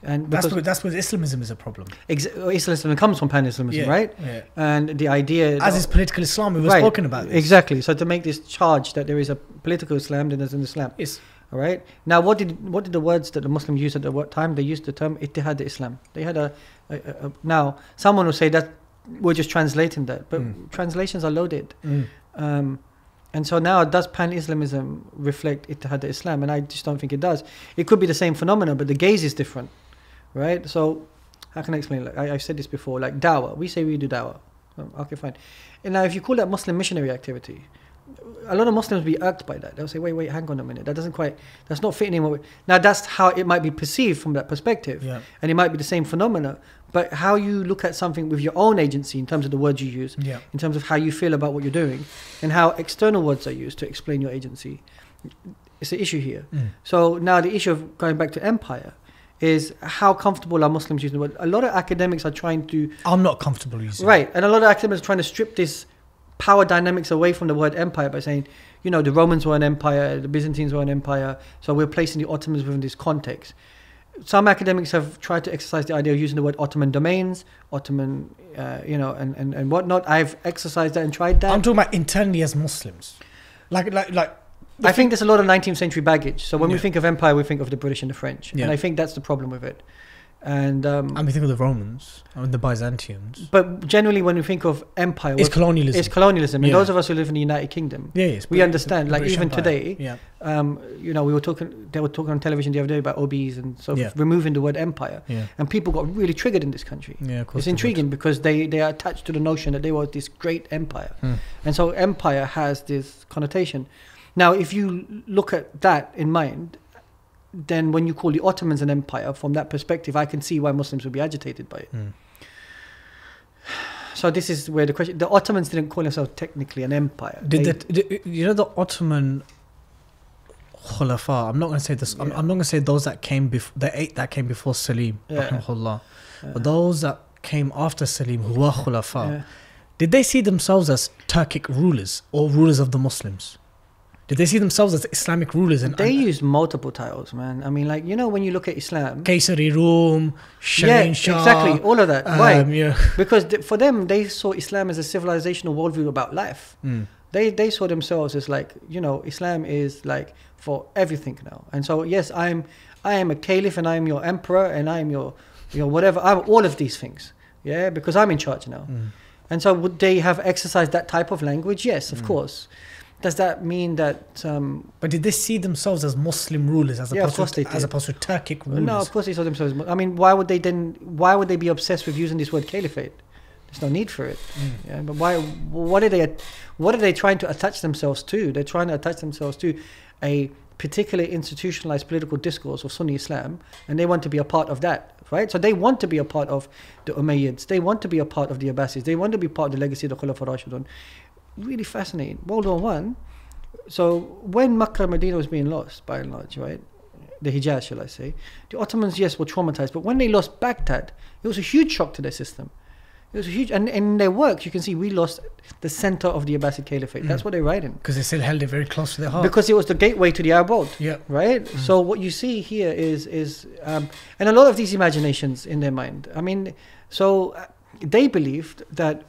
and That's where, that's where Islamism is a problem. Islamism comes from pan-Islamism, Yeah, right? Yeah. And the idea As is political Islam, we were Right, spoken about this. Exactly. So to make this charge that there is a political Islam, then there's an Islam. It's, All right. Now, what did what did the words that the Muslims used at the what time? They used the term Ittihad Islam. They had a, a, a, a now someone will say that we're just translating that, but Mm. translations are loaded. mm, Um, and so now, does pan-Islamism reflect Ittihad Islam? And I just don't think it does. It could be the same phenomenon, but the gaze is different, right? So, how can I explain? Like I, I've said this before. Like dawah, we say we do dawah. Um, Okay, fine. And now, if you call that Muslim missionary activity, a lot of Muslims will be irked by that. They'll say, "Wait, wait, hang on a minute. That doesn't quite. That's not fitting in." What we, now, that's how it might be perceived from that perspective yeah. and it might be the same phenomena but how you look at something with your own agency in terms of the words you use Yeah. in terms of how you feel about what you're doing and how external words are used to explain your agency it's the issue here Mm. so now the issue of going back to empire is how comfortable are muslims using the word a lot of academics are trying to I'm not comfortable using right and a lot of academics are trying to strip this power dynamics away from the word empire by saying you know the romans were an empire the byzantines were an empire so we're placing the ottomans within this context some academics have tried to exercise the idea of using the word Ottoman domains, Ottoman, uh, you know, and, and, and whatnot. I've exercised that and tried that. I'm talking about internally as Muslims. Like, like, like. I think there's a lot of 19th century baggage. So when we think of empire, we think of the British and the French, Yeah. and I think that's the problem with it. And um, I mean, think of the Romans and the Byzantians. but generally, when we think of empire, It's colonialism. it's colonialism. And Yeah. those of us who live in the United Kingdom, yeah, yes, we understand, like, British even Empire. today, Yeah. um, you know, we were talking. They were talking on television the other day about OBEs and so Yeah. removing the word empire, Yeah. and people got really triggered in this country. Yeah. Of course It's they would. intriguing because they, they are attached to the notion that they were this great empire. Hmm. And so empire has this connotation. Now, if you look at that in mind, then when you call the Ottomans an empire, from that perspective, I can see why Muslims would be agitated by it. Mm. So this is where the question: the Ottomans didn't call themselves technically an empire. Did They- did, you know the Ottoman Khulafa? I'm not going to say this. I'm, I'm not going to say those that came before the eight that came before Salim, Yeah. Yeah. but those that came after Salim, who were Khulafa, Yeah. did they see themselves as Turkic rulers or rulers of the Muslims? Did they see themselves as Islamic rulers and, They use multiple titles, man. I mean, like you know, when you look at Islam, Kaisari Rome, Shahin yeah, Shah, exactly, all of that, um, right? Yeah. Because th- for them, they saw Islam as a civilizational worldview about life. Mm. They they saw themselves as like you know, Islam is like for everything now. And so yes, I'm I am a caliph and I am your emperor and I am your you know whatever. I'm all of these things. Yeah, because I'm in charge now. Mm. And so would they have exercised that type of language? Yes, of Mm. course. Does that mean that um, But did they see themselves as Muslim rulers as Yeah, opposed to as opposed to Turkic rulers? No, of course they saw themselves. I mean, why would they then? Why would they be obsessed with using this word caliphate? There's no need for it. Mm. Yeah, but why? What are they? What are they trying to attach themselves to? They're trying to attach themselves to a particularly institutionalized political discourse of Sunni Islam, and they want to be a part of that, right? So they want to be a part of the Umayyads. They want to be a part of the Abbasids. They want to be part of the legacy of the Khulafa Rashidun. Really fascinating. World War One. So when Makkah and Medina was being lost, by and large, right? The Hijaz, shall I say? The Ottomans, yes, were traumatized, but when they lost Baghdad, it was a huge shock to their system. It was a huge, and, in their work, you can see we lost the center of the Abbasid Caliphate. That's Mm. what they write in. Because they still held it very close to their heart. Because it was the gateway to the Arab world, yeah. right? Mm. So what you see here is is um, and a lot of these imaginations in their mind. I mean, so uh, they believed that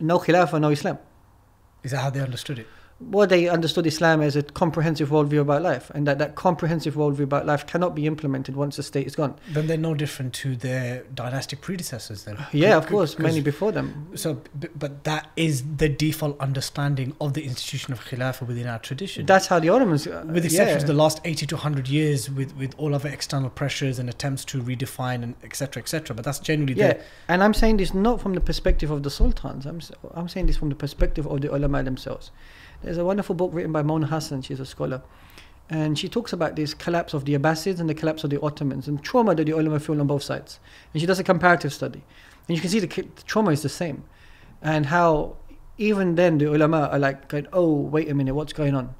no Khilafah, no Islam. Is that how they understood it? Well, they understood Islam as a comprehensive worldview about life, and that that comprehensive worldview about life cannot be implemented once the state is gone. Then they're no different to their dynastic predecessors. Then. Yeah, of course, many before them. So, but that is the default understanding of the institution of Khilafah within our tradition. That's how the Ottomans, uh, with exception yeah. of the last 80 to 100 years with, with all other external pressures and attempts to redefine and etc etc but that's generally Yeah, the and I'm saying this not from the perspective of the sultans. I'm I'm saying this from the perspective of the ulama themselves. There's a wonderful book written by Mona Hassan. She's a scholar, and she talks about this collapse of the Abbasids and the collapse of the Ottomans and trauma that the ulama feel on both sides. And she does a comparative study, and you can see the, the trauma is the same, and how even then the ulama are like, going, "Oh, wait a minute, what's going on?"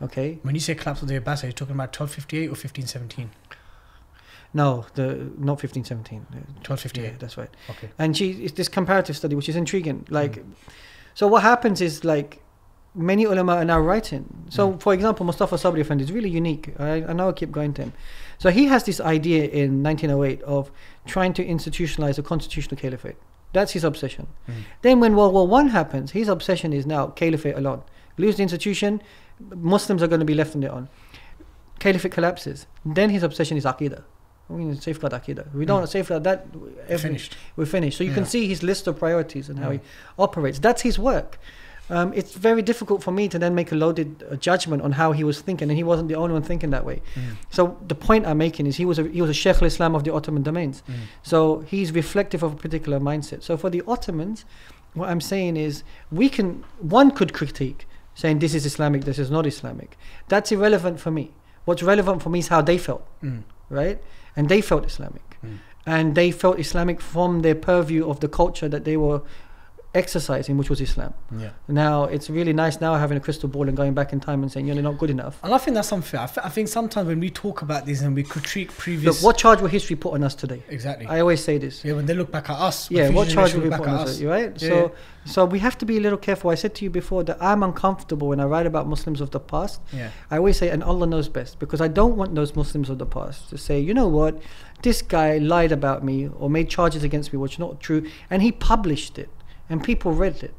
Okay, when you say collapse of the Abbasids you're talking about 1258 or 1517 no, the not 1517. 1258 Yeah, that's right. okay and she it's this comparative study which is intriguing like mm. so what happens is like many ulama are now writing so Mm. for example mustafa sabri effendi is really unique I, I know i keep going to him so he has this idea in 1908 of trying to institutionalize a constitutional caliphate that's his obsession Mm. then when world war one happens his obsession is now caliphate alone lose the institution muslims are going to be left on their own caliphate collapses then his obsession is aqidah we need to safeguard aqidah we don't Mm. safeguard that every- finished we're finished. So you can see his list of priorities and how Yeah. he operates. That's his work. Um, it's very difficult for me to then make a loaded uh, judgment on how he was thinking, and he wasn't the only one thinking that way. Mm. So the point I'm making is he was a, he was a Sheikh al-Islam of the Ottoman domains. Mm. So he's reflective of a particular mindset. So for the Ottomans, what I'm saying is we can one could critique saying this is Islamic, this is not Islamic. That's irrelevant for me. What's relevant for me is how they felt, Mm. right? And they felt Islamic Mm. and they felt Islamic from their purview of the culture that they were exercising, which was Islam. yeah Now it's really nice now having a crystal ball and going back in time and saying you're not good enough. and I think that's unfair I, th- I think sometimes when we talk about these and we critique previous Look, what charge will history put on us today? exactly I always say this. yeah when they look back at us Yeah, what charge will look put on us? Right. Yeah, So, so we have to be a little careful. I said to you before that I'm uncomfortable when I write about Muslims of the past. yeah I always say, and Allah knows best, because I don't want those Muslims of the past to say, you know what, this guy lied about me or made charges against me which are not true, and he published it, and people read it.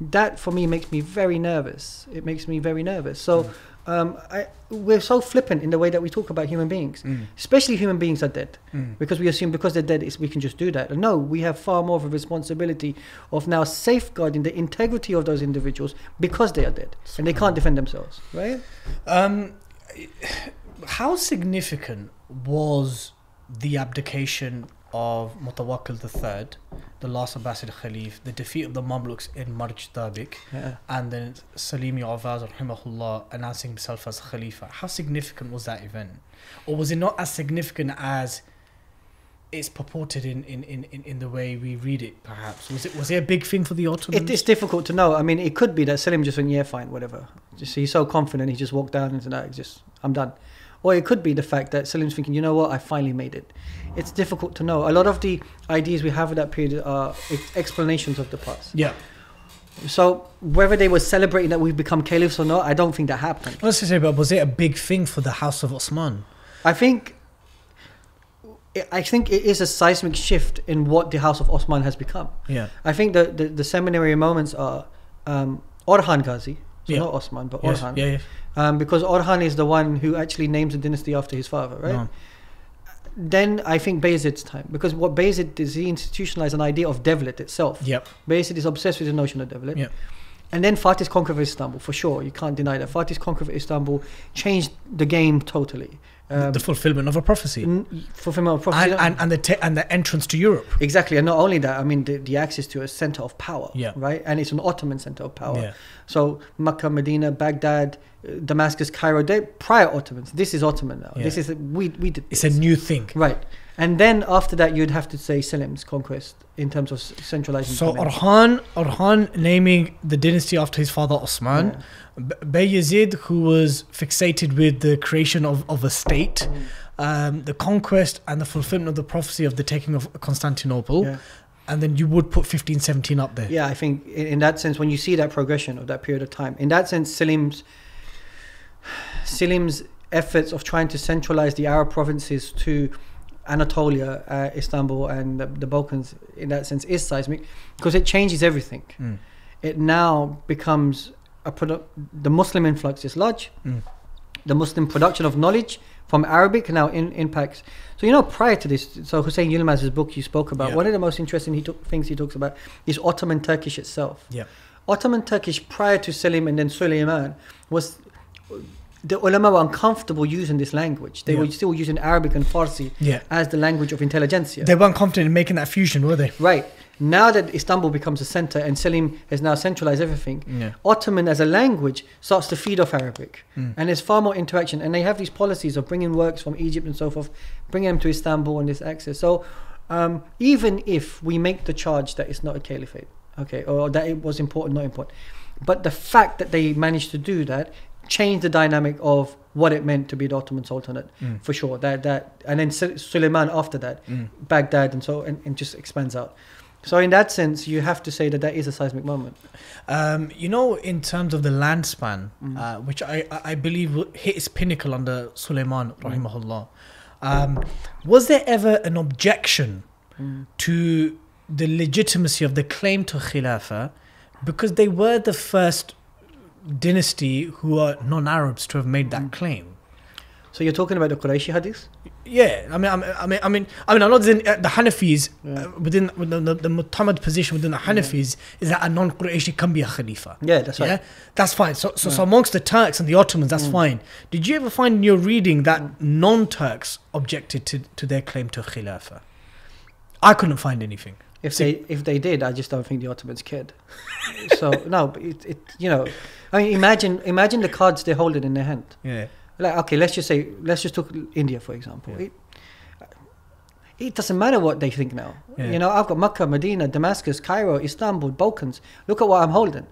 That for me makes me very nervous. It makes me very nervous. So um, I, we're so flippant in the way that we talk about human beings, Mm. especially human beings are dead Mm. because we assume because they're dead, it's, we can just do that. And no, we have far more of a responsibility of now safeguarding the integrity of those individuals because they are dead and they can't defend themselves, right? Um, how significant was the abdication of Mutawakkil III, the last Abbasid Khalif, the defeat of the Mamluks in Marj Dabiq, Yeah. and then Salimi Awaz rahimahullah announcing himself as Khalifa? How significant was that event? Or was it not as significant as it's purported in, in, in, in, the way we read it, perhaps? Was it was it a big thing for the Ottomans? It is difficult to know. I mean, it could be that Selim just went, yeah, fine, whatever. Just he's so confident, he just walked down and said, no, just I'm done. Or it could be the fact that Selim's thinking, you know what, I finally made it. It's difficult to know. A lot of the ideas we have at that period are explanations of the past. yeah. So whether they were celebrating that we've become caliphs or not, I don't think that happened. Let's just say, but was it a big thing for the House of Osman? I think I think it is a seismic shift in what the House of Osman has become. Yeah. I think the the, the seminary moments are um, Orhan Ghazi, so Yeah. not Osman, but Yes, Orhan, Yeah, yeah. um, because Orhan is the one who actually names the dynasty after his father, right? No. Then I think Bayezid's time, because what Bayezid is, he institutionalized an idea of devlet itself. Yep. Bayezid is obsessed with the notion of devlet. Yep. And then Fatih's conquer of Istanbul, for sure, you can't deny that. Fatih's conquer of Istanbul changed the game totally. Um, the fulfillment of a prophecy. n- fulfillment of prophecy. And, and, and, the te- and the entrance to Europe. Exactly, and not only that, I mean the, the access to a center of power, Yeah. right? And it's an Ottoman center of power. Yeah. So Mecca, Medina, Baghdad, uh, Damascus, Cairo, they prior Ottomans. This is Ottoman now. Yeah. This is we we did. It's a new thing. right. And then after that, you'd have to say Selim's conquest in terms of centralizing. So. Orhan, Orhan naming the dynasty after his father Osman, B- Bayezid, who was fixated with the creation of, of a state, um, the conquest and the fulfillment of the prophecy of the taking of Constantinople, Yeah. And then you would put 1517 up there. Yeah, I think in, that sense, when you see that progression of that period of time, in that sense, Selim's Selim's efforts of trying to centralize the Arab provinces to Anatolia, uh, Istanbul, and the, the Balkans, in that sense, is seismic because it changes everything. Mm. It now becomes a produ- the Muslim influx is large. Mm. The Muslim production of knowledge from Arabic now in, impacts. So you know, prior to this, so Hussein Yilmaz's book you spoke about, Yeah. one of the most interesting he took, things he talks about is Ottoman Turkish itself. Yeah. Ottoman Turkish prior to Selim and then Suleiman was the ulama were uncomfortable using this language. They Yeah. were still using Arabic and Farsi Yeah. as the language of intelligentsia. They weren't confident in making that fusion, were they? right. Now that Istanbul becomes a center and Selim has now centralized everything, Yeah. Ottoman as a language starts to feed off Arabic. Mm. And there's far more interaction. And they have these policies of bringing works from Egypt and so forth, bringing them to Istanbul and this access. So um, even if we make the charge that it's not a caliphate, okay, or that it was important, not important, but the fact that they managed to do that changed the dynamic of what it meant to be the Ottoman Sultanate, Mm. for sure. That that and then Suleiman after that, Mm. Baghdad and so and, and just expands out. So in that sense, you have to say that that is a seismic moment. Um, you know, in terms of the land span, Mm. uh, which I, I believe hit its pinnacle under Suleiman, rahimahullah, um, was there ever an objection Mm. to the legitimacy of the claim to Khilafah because they were the first dynasty who are non-Arabs to have made that Mm. claim? So you're talking about the Qurayshi hadith? Yeah, I mean, I mean, I mean, I mean, I mean, I know the Hanafis Yeah. uh, within within the, the mu'tamad position within the Hanafis is that a non-Qurayshi can be a Khalifa. Yeah, that's right. Yeah, that's fine. So, so, so amongst the Turks and the Ottomans, that's Mm. fine. Did you ever find in your reading that non-Turks objected to, to their claim to Khilafah? I couldn't find anything. If they if they did, I just don't think the Ottomans cared. so no, but it, it you know, I mean, imagine imagine the cards they're holding in their hand. Yeah, Like okay, let's just say let's just took India for example. Yeah. It, it doesn't matter what they think now. Yeah. You know, I've got Mecca, Medina, Damascus, Cairo, Istanbul, Balkans. Look at what I'm holding.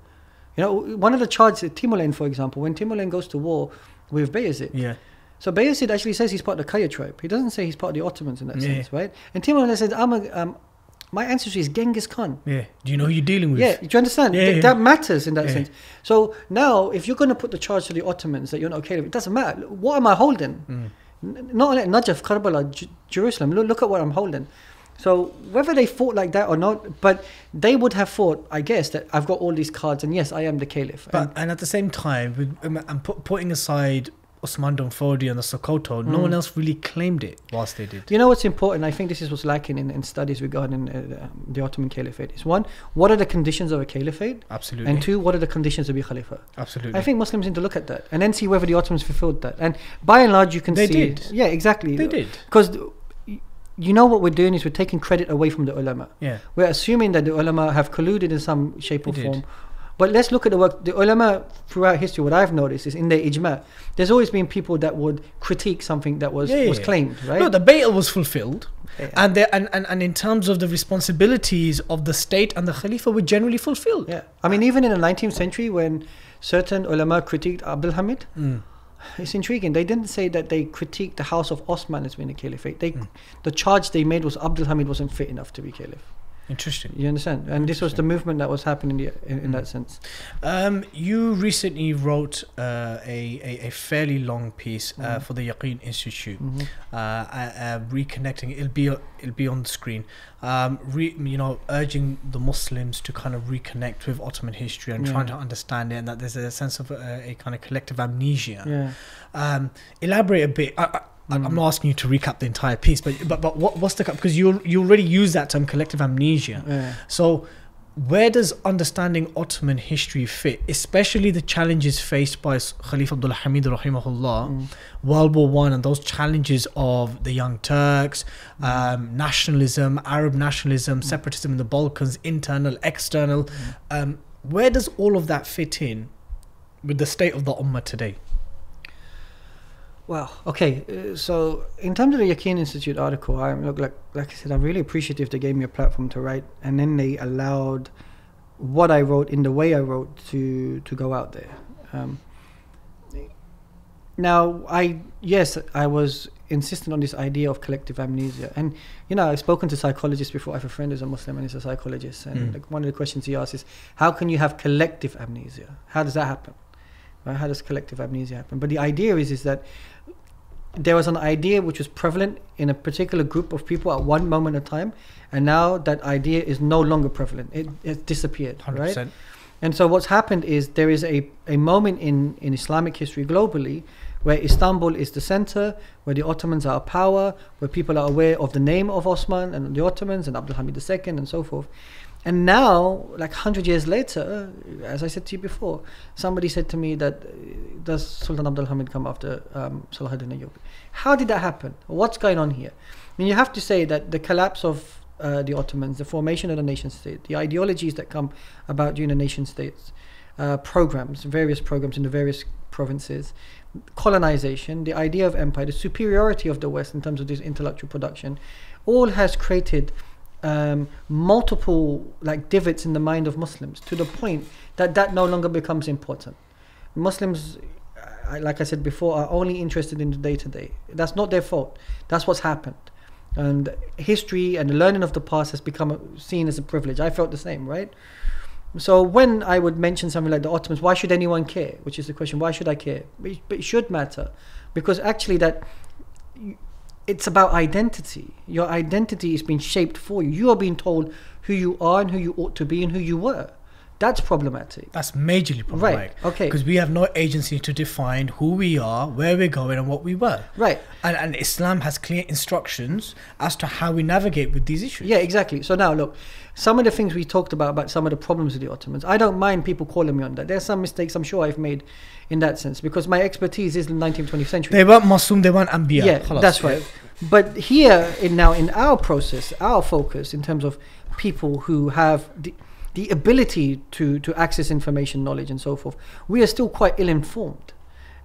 You know, one of the charts, Timoleon, for example, when Timoleon goes to war with Bayezid, yeah, So Bayezid actually says he's part of the Kayı tribe. He doesn't say he's part of the Ottomans in that Yeah. sense, right? And Timur said, I'm a, um, my ancestry is Genghis Khan. yeah. Do you know who you're dealing with? Yeah, do you understand? Yeah, Th- yeah. That matters in that Yeah. sense. So now, if you're going to put the charge to the Ottomans that you're not okay with, it doesn't matter. What am I holding? Mm. N- Not only Najaf, Karbala, J- Jerusalem. Look, look at what I'm holding. So whether they fought like that or not, but they would have thought, I guess, that I've got all these cards, and yes, I am the caliph. But And- and at the same time, um, I'm putting aside Osman dan Fodio and the Sokoto, no Mm. one else really claimed it whilst they did. You know what's important? I think this is what's lacking in, in studies regarding uh, the, the Ottoman Caliphate. Is one, what are the conditions of a caliphate? Absolutely. And two, what are the conditions to be khalifa? Absolutely. I think Muslims need to look at that and then see whether the Ottomans fulfilled that. And by and large, you can They see. They did. Yeah, exactly. they did. Because you know what we're doing is we're taking credit away from the ulama. Yeah. We're assuming that the ulama have colluded in some shape or They did. form. But let's look at the work. The ulama throughout history, what I've noticed is in their ijma, there's always been people that would critique something that was Yeah, was yeah. claimed, right? No, the Bay'ah was fulfilled. Yeah. And, there, and, and, and in terms of the responsibilities of the state and the Khalifa were generally fulfilled. Yeah, I mean, even in the 19th century, when certain ulama critiqued Abdul Hamid, Mm. it's intriguing. They didn't say that they critiqued the house of Osman as being a caliphate. They, Mm. the charge they made was Abdul Hamid wasn't fit enough to be caliph. Interesting. You understand? And this was the movement that was happening in, the, in, in that sense. Um, you recently wrote uh, a, a, a fairly long piece uh, Mhm. for the Yaqeen Institute, Mhm. uh, uh, uh, reconnecting. It'll be it'll be on the screen. Um, re, you know, urging the Muslims to kind of reconnect with Ottoman history and trying to understand it, and that there's a sense of a, a kind of collective amnesia. Yeah. Um, elaborate a bit. I, I, I'm Mm. not asking you to recap the entire piece, but but but what, what's the because you you already use that term collective amnesia. Yeah. So, where does understanding Ottoman history fit, especially the challenges faced by Khalifa Abdul Hamid rahimahullah, Mm. World War One, and those challenges of the Young Turks, um, nationalism, Arab nationalism, separatism in the Balkans, internal, external. Um, where does all of that fit in with the state of the Ummah today? Well, okay. Uh, so in terms of the Yaqeen Institute article, I look like like I said, I'm really appreciative they gave me a platform to write, and then they allowed what I wrote in the way I wrote to to go out there. Um, now, I yes, I was insistent on this idea of collective amnesia, and you know, I've spoken to psychologists before. I have a friend who's a Muslim and he's a psychologist, and Mm. like, one of the questions he asks is, "How can you have collective amnesia? How does that happen? Right? How does collective amnesia happen?" But the idea is is that there was an idea which was prevalent in a particular group of people at one moment in time, and now that idea is no longer prevalent. It it disappeared, Hundred right? And so what's happened is there is a, a moment in, in Islamic history globally where Istanbul is the center, where the Ottomans are a power, where people are aware of the name of Osman and the Ottomans and Abdul Hamid II and so forth. And now, like 100 years later, as I said to you before, somebody said to me that, uh, does Sultan Abdul Hamid come after um, Salahuddin Ayyubi? How did that happen? What's going on here? I mean, you have to say that the collapse of uh, the Ottomans, the formation of the nation state, the ideologies that come about during the nation states, uh, programs, various programs in the various provinces, colonization, the idea of empire, the superiority of the West in terms of this intellectual production, all has created um, multiple like divots in the mind of Muslims to the point that that no longer becomes important. Muslims, like I said before, are only interested in the day to day. That's not their fault. That's what's happened. And history and the learning of the past has become seen as a privilege. I felt the same, right? So when I would mention something like the Ottomans, why should anyone care? Which is the question: Why should I care? But it should matter, because actually that it's about identity. Your identity is being shaped for you. You are being told who you are and who you ought to be and who you were. That's problematic. That's majorly problematic. Right. okay. Because we have no agency to define who we are, where we're going, and what we were. Right. And, and Islam has clear instructions as to how we navigate with these issues. Yeah, exactly. So now look, some of the things we talked about about some of the problems of the Ottomans, I don't mind people calling me on that. There's some mistakes I'm sure I've made in that sense because my expertise is the 19th, 20th century. They Masum, they weren't Anbiya. yeah, that's right. But here, in now in our process, our focus in terms of people who have the the ability to to access information, knowledge, and so forth, we are still quite ill-informed,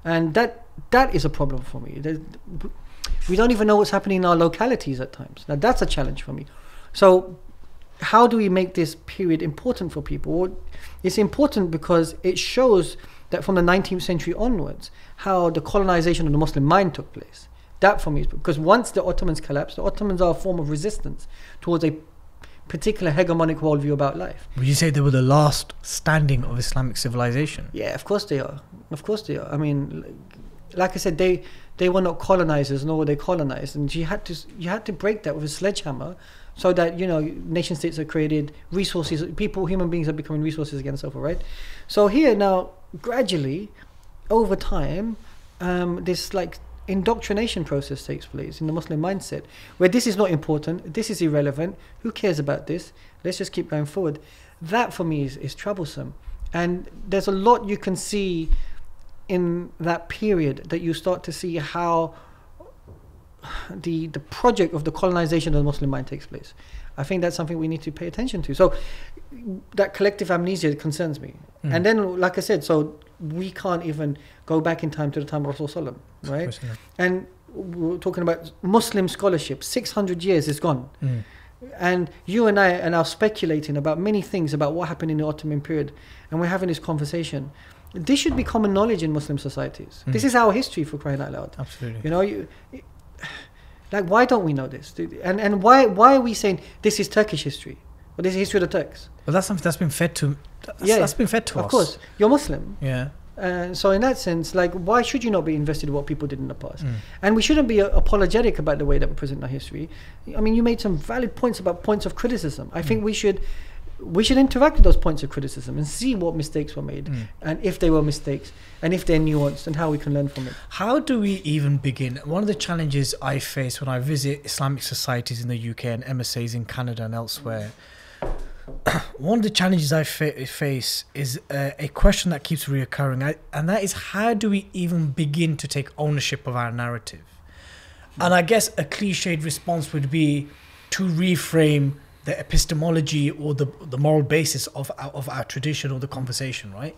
and that that is a problem for me. We don't even know what's happening in our localities at times. Now that's a challenge for me. So, how do we make this period important for people? Well, it's important because it shows that from the 19th century onwards, how the colonization of the Muslim mind took place. That for me is because once the Ottomans collapsed, the Ottomans are a form of resistance towards a particular hegemonic worldview about life. Would you say they were the last standing of Islamic civilization? Yeah, of course they are. Of course they are. I mean, like- I said, they they were not colonizers, nor were they colonized, and you had to you had to break that with a sledgehammer, so that you know nation states are created, resources, people, human beings are becoming resources again, and so forth, right? So here now, gradually, over time, um, this like indoctrination process takes place in the Muslim mindset, where this is not important, this is irrelevant, who cares about this? Let's just keep going forward. That for me is, is troublesome. And there's a lot you can see in that period that you start to see how the the project of the colonization of the Muslim mind takes place. I think that's something we need to pay attention to. So that collective amnesia concerns me. Mm. And then, like I said, so we can't even go back in time to the time of Rasulullah, right? And we're talking about Muslim scholarship. Six hundred years is gone. Mm. and you and I are now speculating about many things about what happened in the Ottoman period, and we're having this conversation. This should be common knowledge in Muslim societies. This Mm. is our history for crying out loud. Absolutely. You know, you, like why don't we know this? And and why why are we saying this is Turkish history? Well, this is history of the Turks. Well, that's something that's been fed to. That's, Yeah, that's been fed to of us. Of course, you're Muslim. Yeah. Uh, so in that sense, like, why should you not be invested in what people did in the past? Mm. And we shouldn't be uh, apologetic about the way that we present our history. I mean, you made some valid points about points of criticism. I think we should we should interact with those points of criticism and see what mistakes were made Mm. and if they were mistakes and if they're nuanced and how we can learn from it. How do we even begin? One of the challenges I face when I visit Islamic societies in the UK and MSAs in Canada and elsewhere, one of the challenges I fa- face is uh, a question that keeps reoccurring, I, and that is how do we even begin to take ownership of our narrative? And I guess a cliched response would be to reframe the epistemology or the, the moral basis of our, of our tradition or the conversation, right?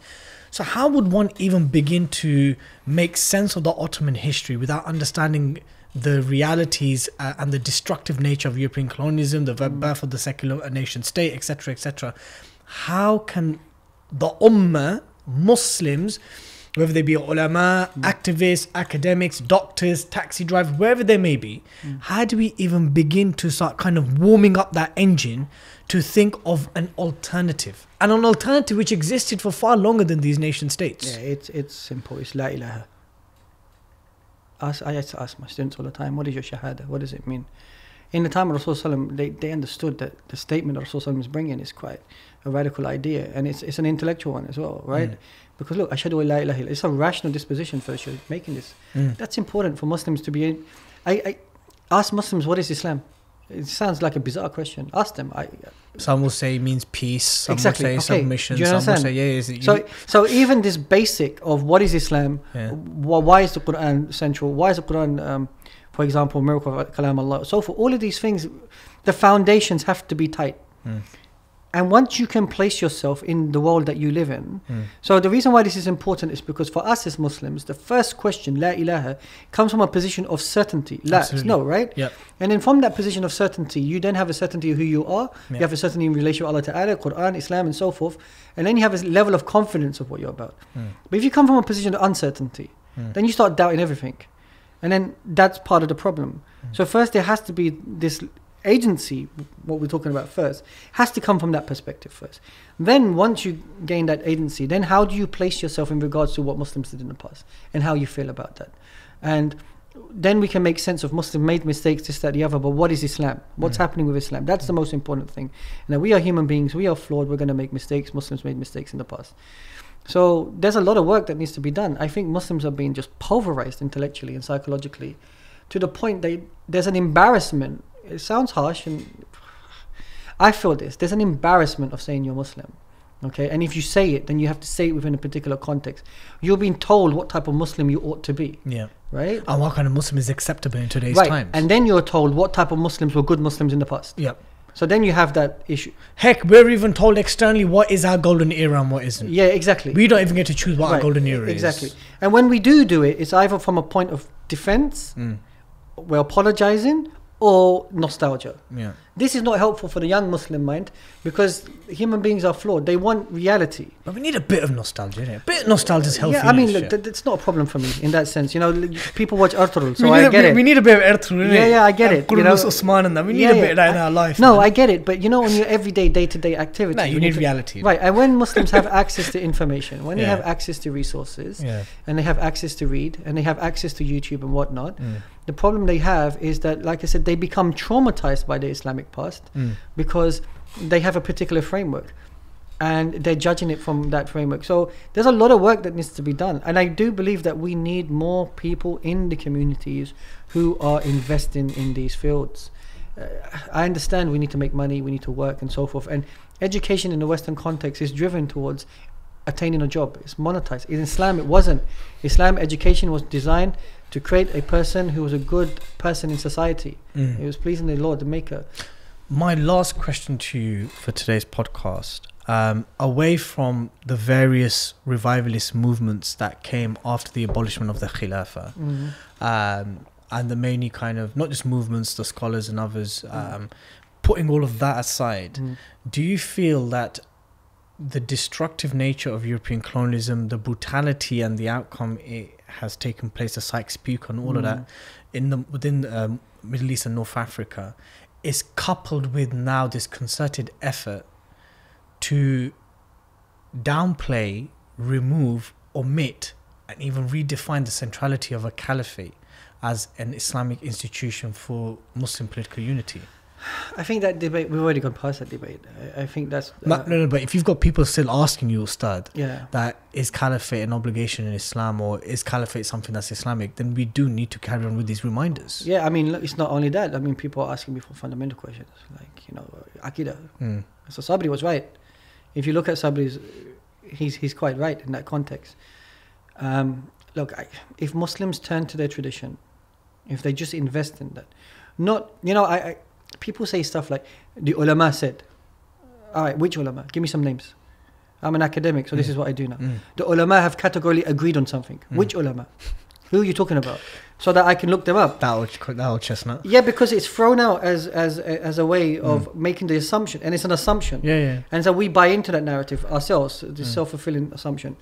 So, how would one even begin to make sense of the Ottoman history without understanding the realities uh, and the destructive nature of European colonialism, the Mm. birth of the secular nation state, etc., etc.? How can the Ummah, Muslims, whether they be ulama, Mm. activists, academics, doctors, taxi drivers, wherever they may be, Mm. how do we even begin to start kind of warming up that engine to think of an alternative? And an alternative which existed for far longer than these nation states. Yeah, it's it's simple. It's la ilaha. Ask, I used to ask my students all the time, what is your shahada? What does it mean? In the time of Rasulullah, they, they understood that the statement that Rasulullah is bringing is quite a radical idea and it's, it's an intellectual one as well, right? Mm. Because look, ashadu la ilaha illallah. It's a rational disposition for making this. Mm. That's important for Muslims to be. In, I, I ask Muslims what is Islam. It sounds like a bizarre question. Ask them. I, Some will say it means peace. Some Exactly, will say okay. submission. Do you Some will say, yeah, is it so, you? so even this basic of what is Islam, Yeah. wh- why is the Quran central? Why is the Quran, um, for example, miracle of Kalam Allah? So for all of these things, the foundations have to be tight. Mm. And once you can place yourself in the world that you live in, Mm. so the reason why this is important is because for us as Muslims, the first question, La ilaha, comes from a position of certainty. La, Absolutely. no, right? Yep. And then from that position of certainty, you then have a certainty of who you are. You have a certainty in relation to Allah Ta'ala, Quran, Islam, and so forth. And then you have a level of confidence of what you're about. Mm. But if you come from a position of uncertainty, Mm. then you start doubting everything. And then that's part of the problem. Mm. So first there has to be this agency, what we're talking about first, has to come from that perspective first. Then once you gain that agency, then how do you place yourself in regards to what Muslims did in the past and how you feel about that? And then we can make sense of Muslim made mistakes, this, that, the other, but what is Islam? What's Mm. happening with Islam? That's the most important thing. Now we are human beings, we are flawed, we're gonna make mistakes. Muslims made mistakes in the past. So there's a lot of work that needs to be done. I think Muslims are being just pulverized intellectually and psychologically to the point that there's an embarrassment. It sounds harsh, and I feel this. There's an embarrassment of saying you're Muslim. Okay, and if you say it, then you have to say it within a particular context. You're being told what type of Muslim you ought to be, Yeah. right? And what kind of Muslim is acceptable in today's right, times? and then you're told what type of Muslims were good Muslims in the past. Yep. So then you have that issue. Heck, we're even told externally what is our golden era and what isn't. Yeah, exactly. We don't even get to choose what our golden era exactly. is. Exactly. And when we do do it, it's either from a point of defense, Mm. we're apologizing, or nostalgia. Yeah. This is not helpful for the young Muslim mind because human beings are flawed. They want reality. But we need a bit of nostalgia, innit? A bit of nostalgia is healthy. yeah, I mean, look, th- that's not a problem for me in that sense. You know, people watch Ertugrul, so we, need I a, get we, it. we need a bit of Ertugrul? Yeah, yeah, I get And it, you know. Osman and that. We need Yeah, a bit of that in our life. no, man. I get it, but you know, on your everyday, day-to-day activities, No, you we need to- reality. Right, and when Muslims have access to information, when they have access to resources, Yeah. and they have access to read, and they have access to YouTube and whatnot, Mm. the problem they have is that, like I said, they become traumatized by the Islamic past Mm. because they have a particular framework and they're judging it from that framework. So there's a lot of work that needs to be done. And I do believe that we need more people in the communities who are investing in these fields. Uh, I understand we need to make money, we need to work and so forth. And education in the Western context is driven towards attaining a job. It's monetized. In Islam, it wasn't. Islam education was designed to create a person who was a good person in society. Mm. It was pleasing the Lord, the Maker. My last question to you for today's podcast, um, away from the various revivalist movements that came after the abolishment of the Khilafah, um, and the many kind of not just movements, the scholars and others, um, putting all of that aside, Mm. do you feel that the destructive nature of European colonialism, the brutality and the outcome it has taken place, the Sykes-Picot and all of that, Mm. in the within um, Middle East and North Africa, is coupled with now this concerted effort to downplay, remove, omit, and even redefine the centrality of a caliphate as an Islamic institution for Muslim political unity. I think that debate we've already gone past that debate. I, I think that's No, uh, no, no, but if you've got people still asking you, Ustad, yeah. that is caliphate an obligation in Islam or is caliphate something that's Islamic, then we do need to carry on with these reminders. Yeah, I mean, look, it's not only that. I mean, people are asking me for fundamental questions like, you know, Akida. Mm. So Sabri was right. If you look at Sabri's, he's he's quite right in that context. Um, look, I, if Muslims turn to their tradition, if they just invest in that, not you know, I, I people say stuff like the ulama said. All right, which ulama? Give me some names. I'm an academic, so this Mm. is what I do now. Mm. The ulama have categorically agreed on something. Mm. Which ulama? Who are you talking about? So that I can look them up. That old, that old chestnut. Yeah, because it's thrown out as as as a way of making the assumption, and it's an assumption. Yeah, yeah. And so we buy into that narrative ourselves, the Mm. self fulfilling assumption.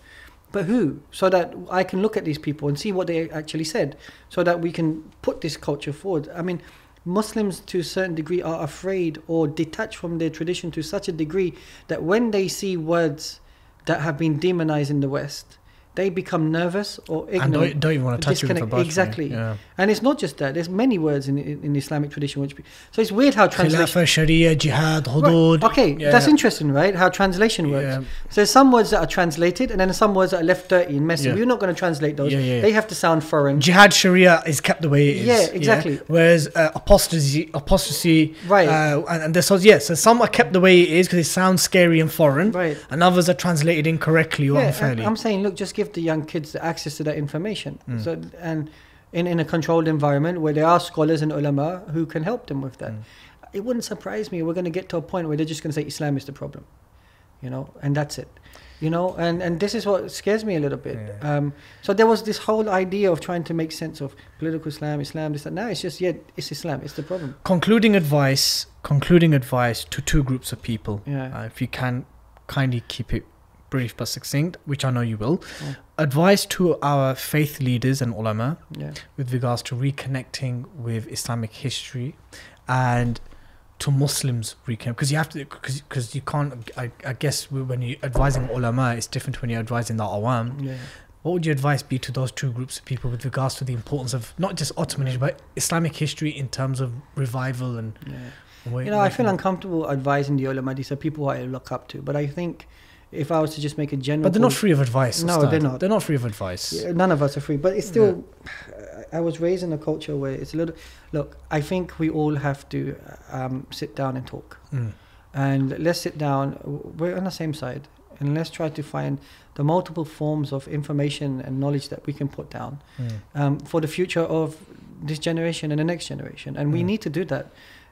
But who? So that I can look at these people and see what they actually said, so that we can put this culture forward. I mean, Muslims to a certain degree are afraid or detached from their tradition to such a degree that when they see words that have been demonized in the West, they become nervous or And don't, don't even want to touch it with a disconnect- exactly. Yeah. And it's not just that. There's many words in in, in Islamic tradition which. Be, so it's weird how translation. Khilafah, Sharia, Jihad, Right, Hudud. Okay, Yeah. that's interesting, right? How translation works. Yeah. So there's some words that are translated, and then some words that are left dirty and messy. Yeah. We're not going to translate those. Yeah, yeah, yeah. They have to sound foreign. Jihad Sharia is kept the way it is. Yeah, exactly. Whereas uh, apostasy, apostasy, Right. Uh, and, and there's so yeah, so some are kept the way it is because it sounds scary and foreign, Right. and others are translated incorrectly or Yeah, unfairly. I'm saying, look, just give the young kids the access to that information. Mm. So and in, in a controlled environment where there are scholars and ulama who can help them with that. Mm. It wouldn't surprise me. We're going to get to a point where they're just going to say Islam is the problem, you know, and that's it. You know, and, and this is what scares me a little bit. Yeah. Um, so there was this whole idea of trying to make sense of political Islam, Islam, this, that. Now it's just, yeah, it's Islam. It's the problem. concluding advice, concluding advice to two groups of people. Yeah. Uh, if you can kindly keep it brief but succinct, which I know you will. Yeah. Advice to our faith leaders and ulama Yeah. with regards to reconnecting with Islamic history and to Muslims reconnect because you have to because you can't I, I guess when you're advising ulama it's different when you're advising the awam Yeah. what would your advice be to those two groups of people with regards to the importance of not just Ottoman history but Islamic history in terms of revival and You know, I feel uncomfortable advising the ulama. These are people who I look up to. But I think if I was to just make a general. but they're not free of advice No, Ustad. they're not. they're not free of advice Yeah, None of us are free, but it's still. I I was raised in a culture where it's a little. Look, I think we all have to um, sit down and talk, Mm. and let's sit down. We're on the same side, and let's try to find the multiple forms of information and knowledge that we can put down Mm. um, for the future of this generation and the next generation. And we Mm. need to do that.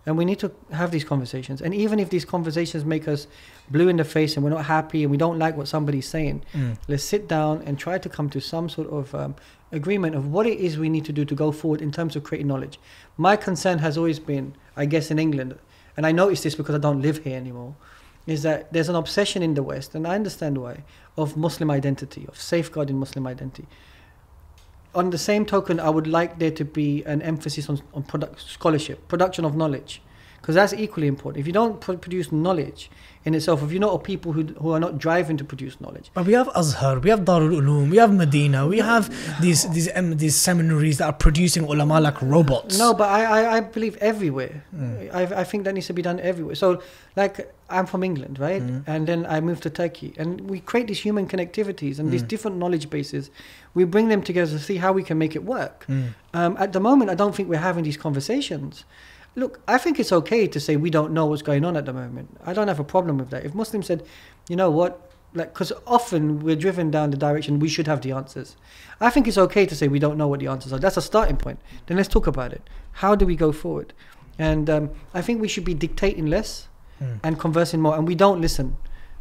And we need to have these conversations. And even if these conversations make us blue in the face and we're not happy and we don't like what somebody's saying, Mm. let's sit down and try to come to some sort of um, agreement of what it is we need to do to go forward in terms of creating knowledge. My concern has always been, I guess, in England, and I notice this because I don't live here anymore, is that there's an obsession in the West, and I understand why, of Muslim identity, of safeguarding Muslim identity. On the same token, I would like there to be an emphasis on, on product, scholarship, production of knowledge, because that's equally important. If you don't pro- produce knowledge in itself, if you're not a people who, who are not driving to produce knowledge, But we have Azhar, we have Darul Uloom, we have Medina, we have these these um, these seminaries that are producing ulama like robots. No, but I, I, I believe everywhere. Mm. I, I think that needs to be done everywhere. So, like, I'm from England, right? Mm. And then I moved to Turkey. And we create these human connectivities and these Mm. different knowledge bases. We bring them together to see how we can make it work. Mm. Um, at the moment, I don't think we're having these conversations. Look, I think it's okay to say we don't know what's going on at the moment. I don't have a problem with that. If Muslims said, you know what, like, because often we're driven down the direction we should have the answers. I think it's okay to say we don't know what the answers are. That's a starting point. Then let's talk about it. How do we go forward? And um, I think we should be dictating less Mm. and conversing more. And we don't listen.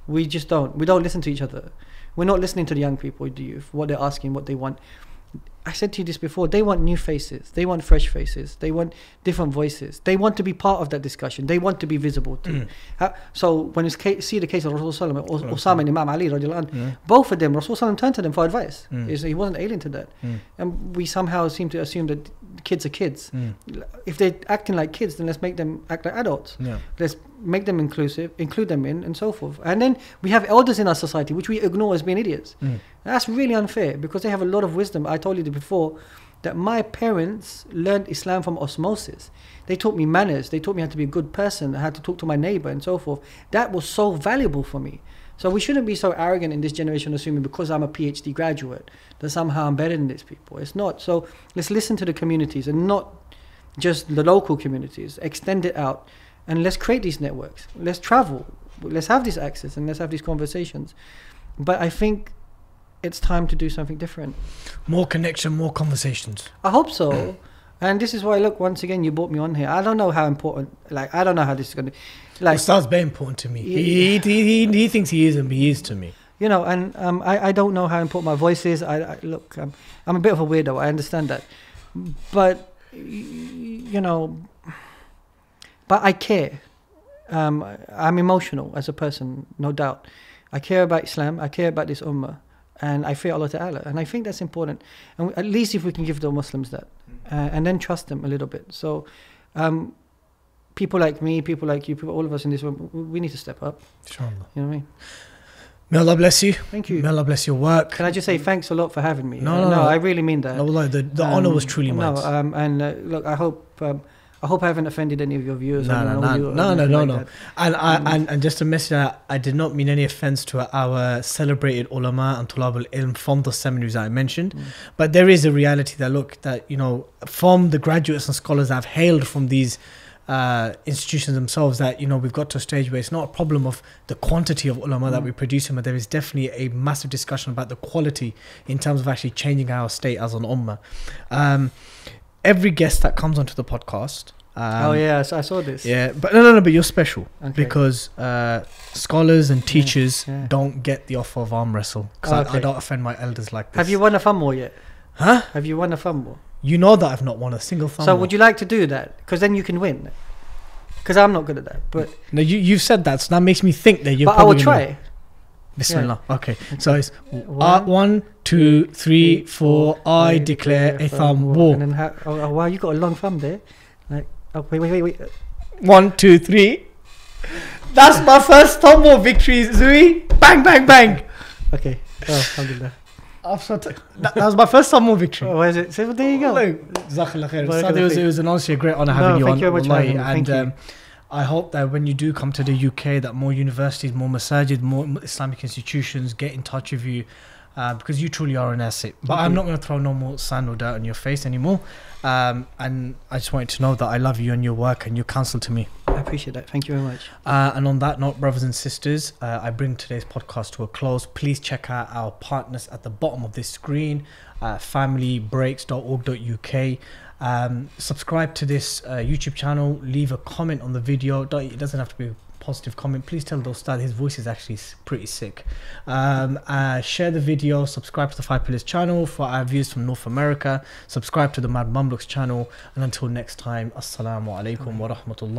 We just don't. We don't listen to each other. We're not listening to the young people, the youth, what they're asking, what they want. I said to you this before. They want new faces. They want fresh faces. They want different voices. They want to be part of that discussion. They want to be visible too. Mm. So when you see the case of Rasulullah or. Osama and Imam Ali, Mm. both of them, Rasulullah turned to them for advice. Mm. He wasn't alien to that. Mm. And we somehow seem to assume that kids are kids. Mm. If they're acting like kids, then let's make them act like adults. Yeah. Let's make them inclusive, include them in, and so forth. And then we have elders in our society which we ignore as being idiots. Mm. That's really unfair because they have a lot of wisdom. I told you before that my parents learned Islam from osmosis. They taught me manners. They taught me how to be a good person, how to talk to my neighbor, and so forth. That was so valuable for me. So we shouldn't be so arrogant in this generation, assuming because I'm a PhD graduate that somehow I'm better than these people. It's not. So let's listen to the communities and not just the local communities. Extend it out, and let's create these networks. Let's travel. Let's have this access and let's have these conversations. But I think it's time to do something different. More connection, more conversations. I hope so. And this is why, look, once again, you brought me on here. I don't know how important, like, I don't know how this is going to, like, Ustad's very important to me. Yeah. He, he, he, he thinks he is, and he is to me. you know, and um, I, I don't know how important my voice is. I, I look, I'm, I'm a bit of a weirdo. I understand that, but you know, but I care. Um, I'm emotional as a person, no doubt. I care about Islam. I care about this ummah, and I fear Allah Taala, and I think that's important. And at least if we can give the Muslims that, uh, and then trust them a little bit. So. Um, People like me, people like you, people, all of us in this room, we- need to step up. Inshallah. You know what I mean? May Allah bless you. Thank you. May Allah bless your work. Can I just say thanks a lot for having me? No, Uh, no, no. I really mean that. No, the, the honor was Um, truly mine. No, um, and uh, look, I hope um, I hope I haven't offended any of your viewers. No, no, no, no, no, no, no. And, I, Um, and and just to mention that I did not mean any offense to our celebrated ulama and tulab al ilm from the seminaries I mentioned, Mm. but there is a reality that look that you know from the graduates and scholars I've hailed from these uh, institutions themselves that you know we've got to a stage where it's not a problem of the quantity of ulama that Mm. we're but there is definitely a massive discussion about the quality in terms of actually changing our state as an ummah. Um, every guest that comes onto the podcast. Um, oh yeah, I saw- I saw this. yeah, but no, no, no. But you're special Okay. because uh, scholars and teachers yeah. don't get the offer of arm wrestle because I, I don't offend my elders like this. Have you won a fumble yet? Huh? Have you won a fumble? You know that I've not won a single thumb. So would you like to do that? Because then you can win. Because I'm not good at that, but No, you you've said that, so that makes me think that you're. but I will gonna- Bismillah. Okay, so it's One, uh, one, two, three, four. I declare a thumb war. And then ha- oh, oh, wow, you got a long thumb there. Like, oh wait, wait, wait, wait. One, two, three. That's my first thumb war victory, Zui. Bang, bang, bang. Okay. Oh, alhamdulillah. I've that, that was my first thumb war victory. Oh, where is it? So there you go. Look, Jazakallah khair. Barakallah it, was, it was an honestly a great honor No, having you thank on. you very much having. Thank and you. I hope that when you do come to the UK, that more universities, more masajid, more Islamic institutions get in touch with you. Uh, because you truly are an asset. But I'm not going to throw no more sand or dirt on your face anymore. Um, and I just wanted to know that I love you and your work and your counsel to me. I appreciate that. Thank you very much. Uh, and on that note, brothers and sisters, uh, I bring today's podcast to a close. Please check out our partners at the bottom of this screen, uh, familybreaks.org.uk. Um, subscribe to this uh, YouTube channel. Leave a comment on the video. Don't, it doesn't have to be a positive comment. Please tell Dostad his voice is actually pretty sick. Um, uh, share the video. Subscribe to the Five Pillars channel for our views from North America. Subscribe to the Mad Mamluks channel. And until next time, Assalamu alaikum wa rahmatullah.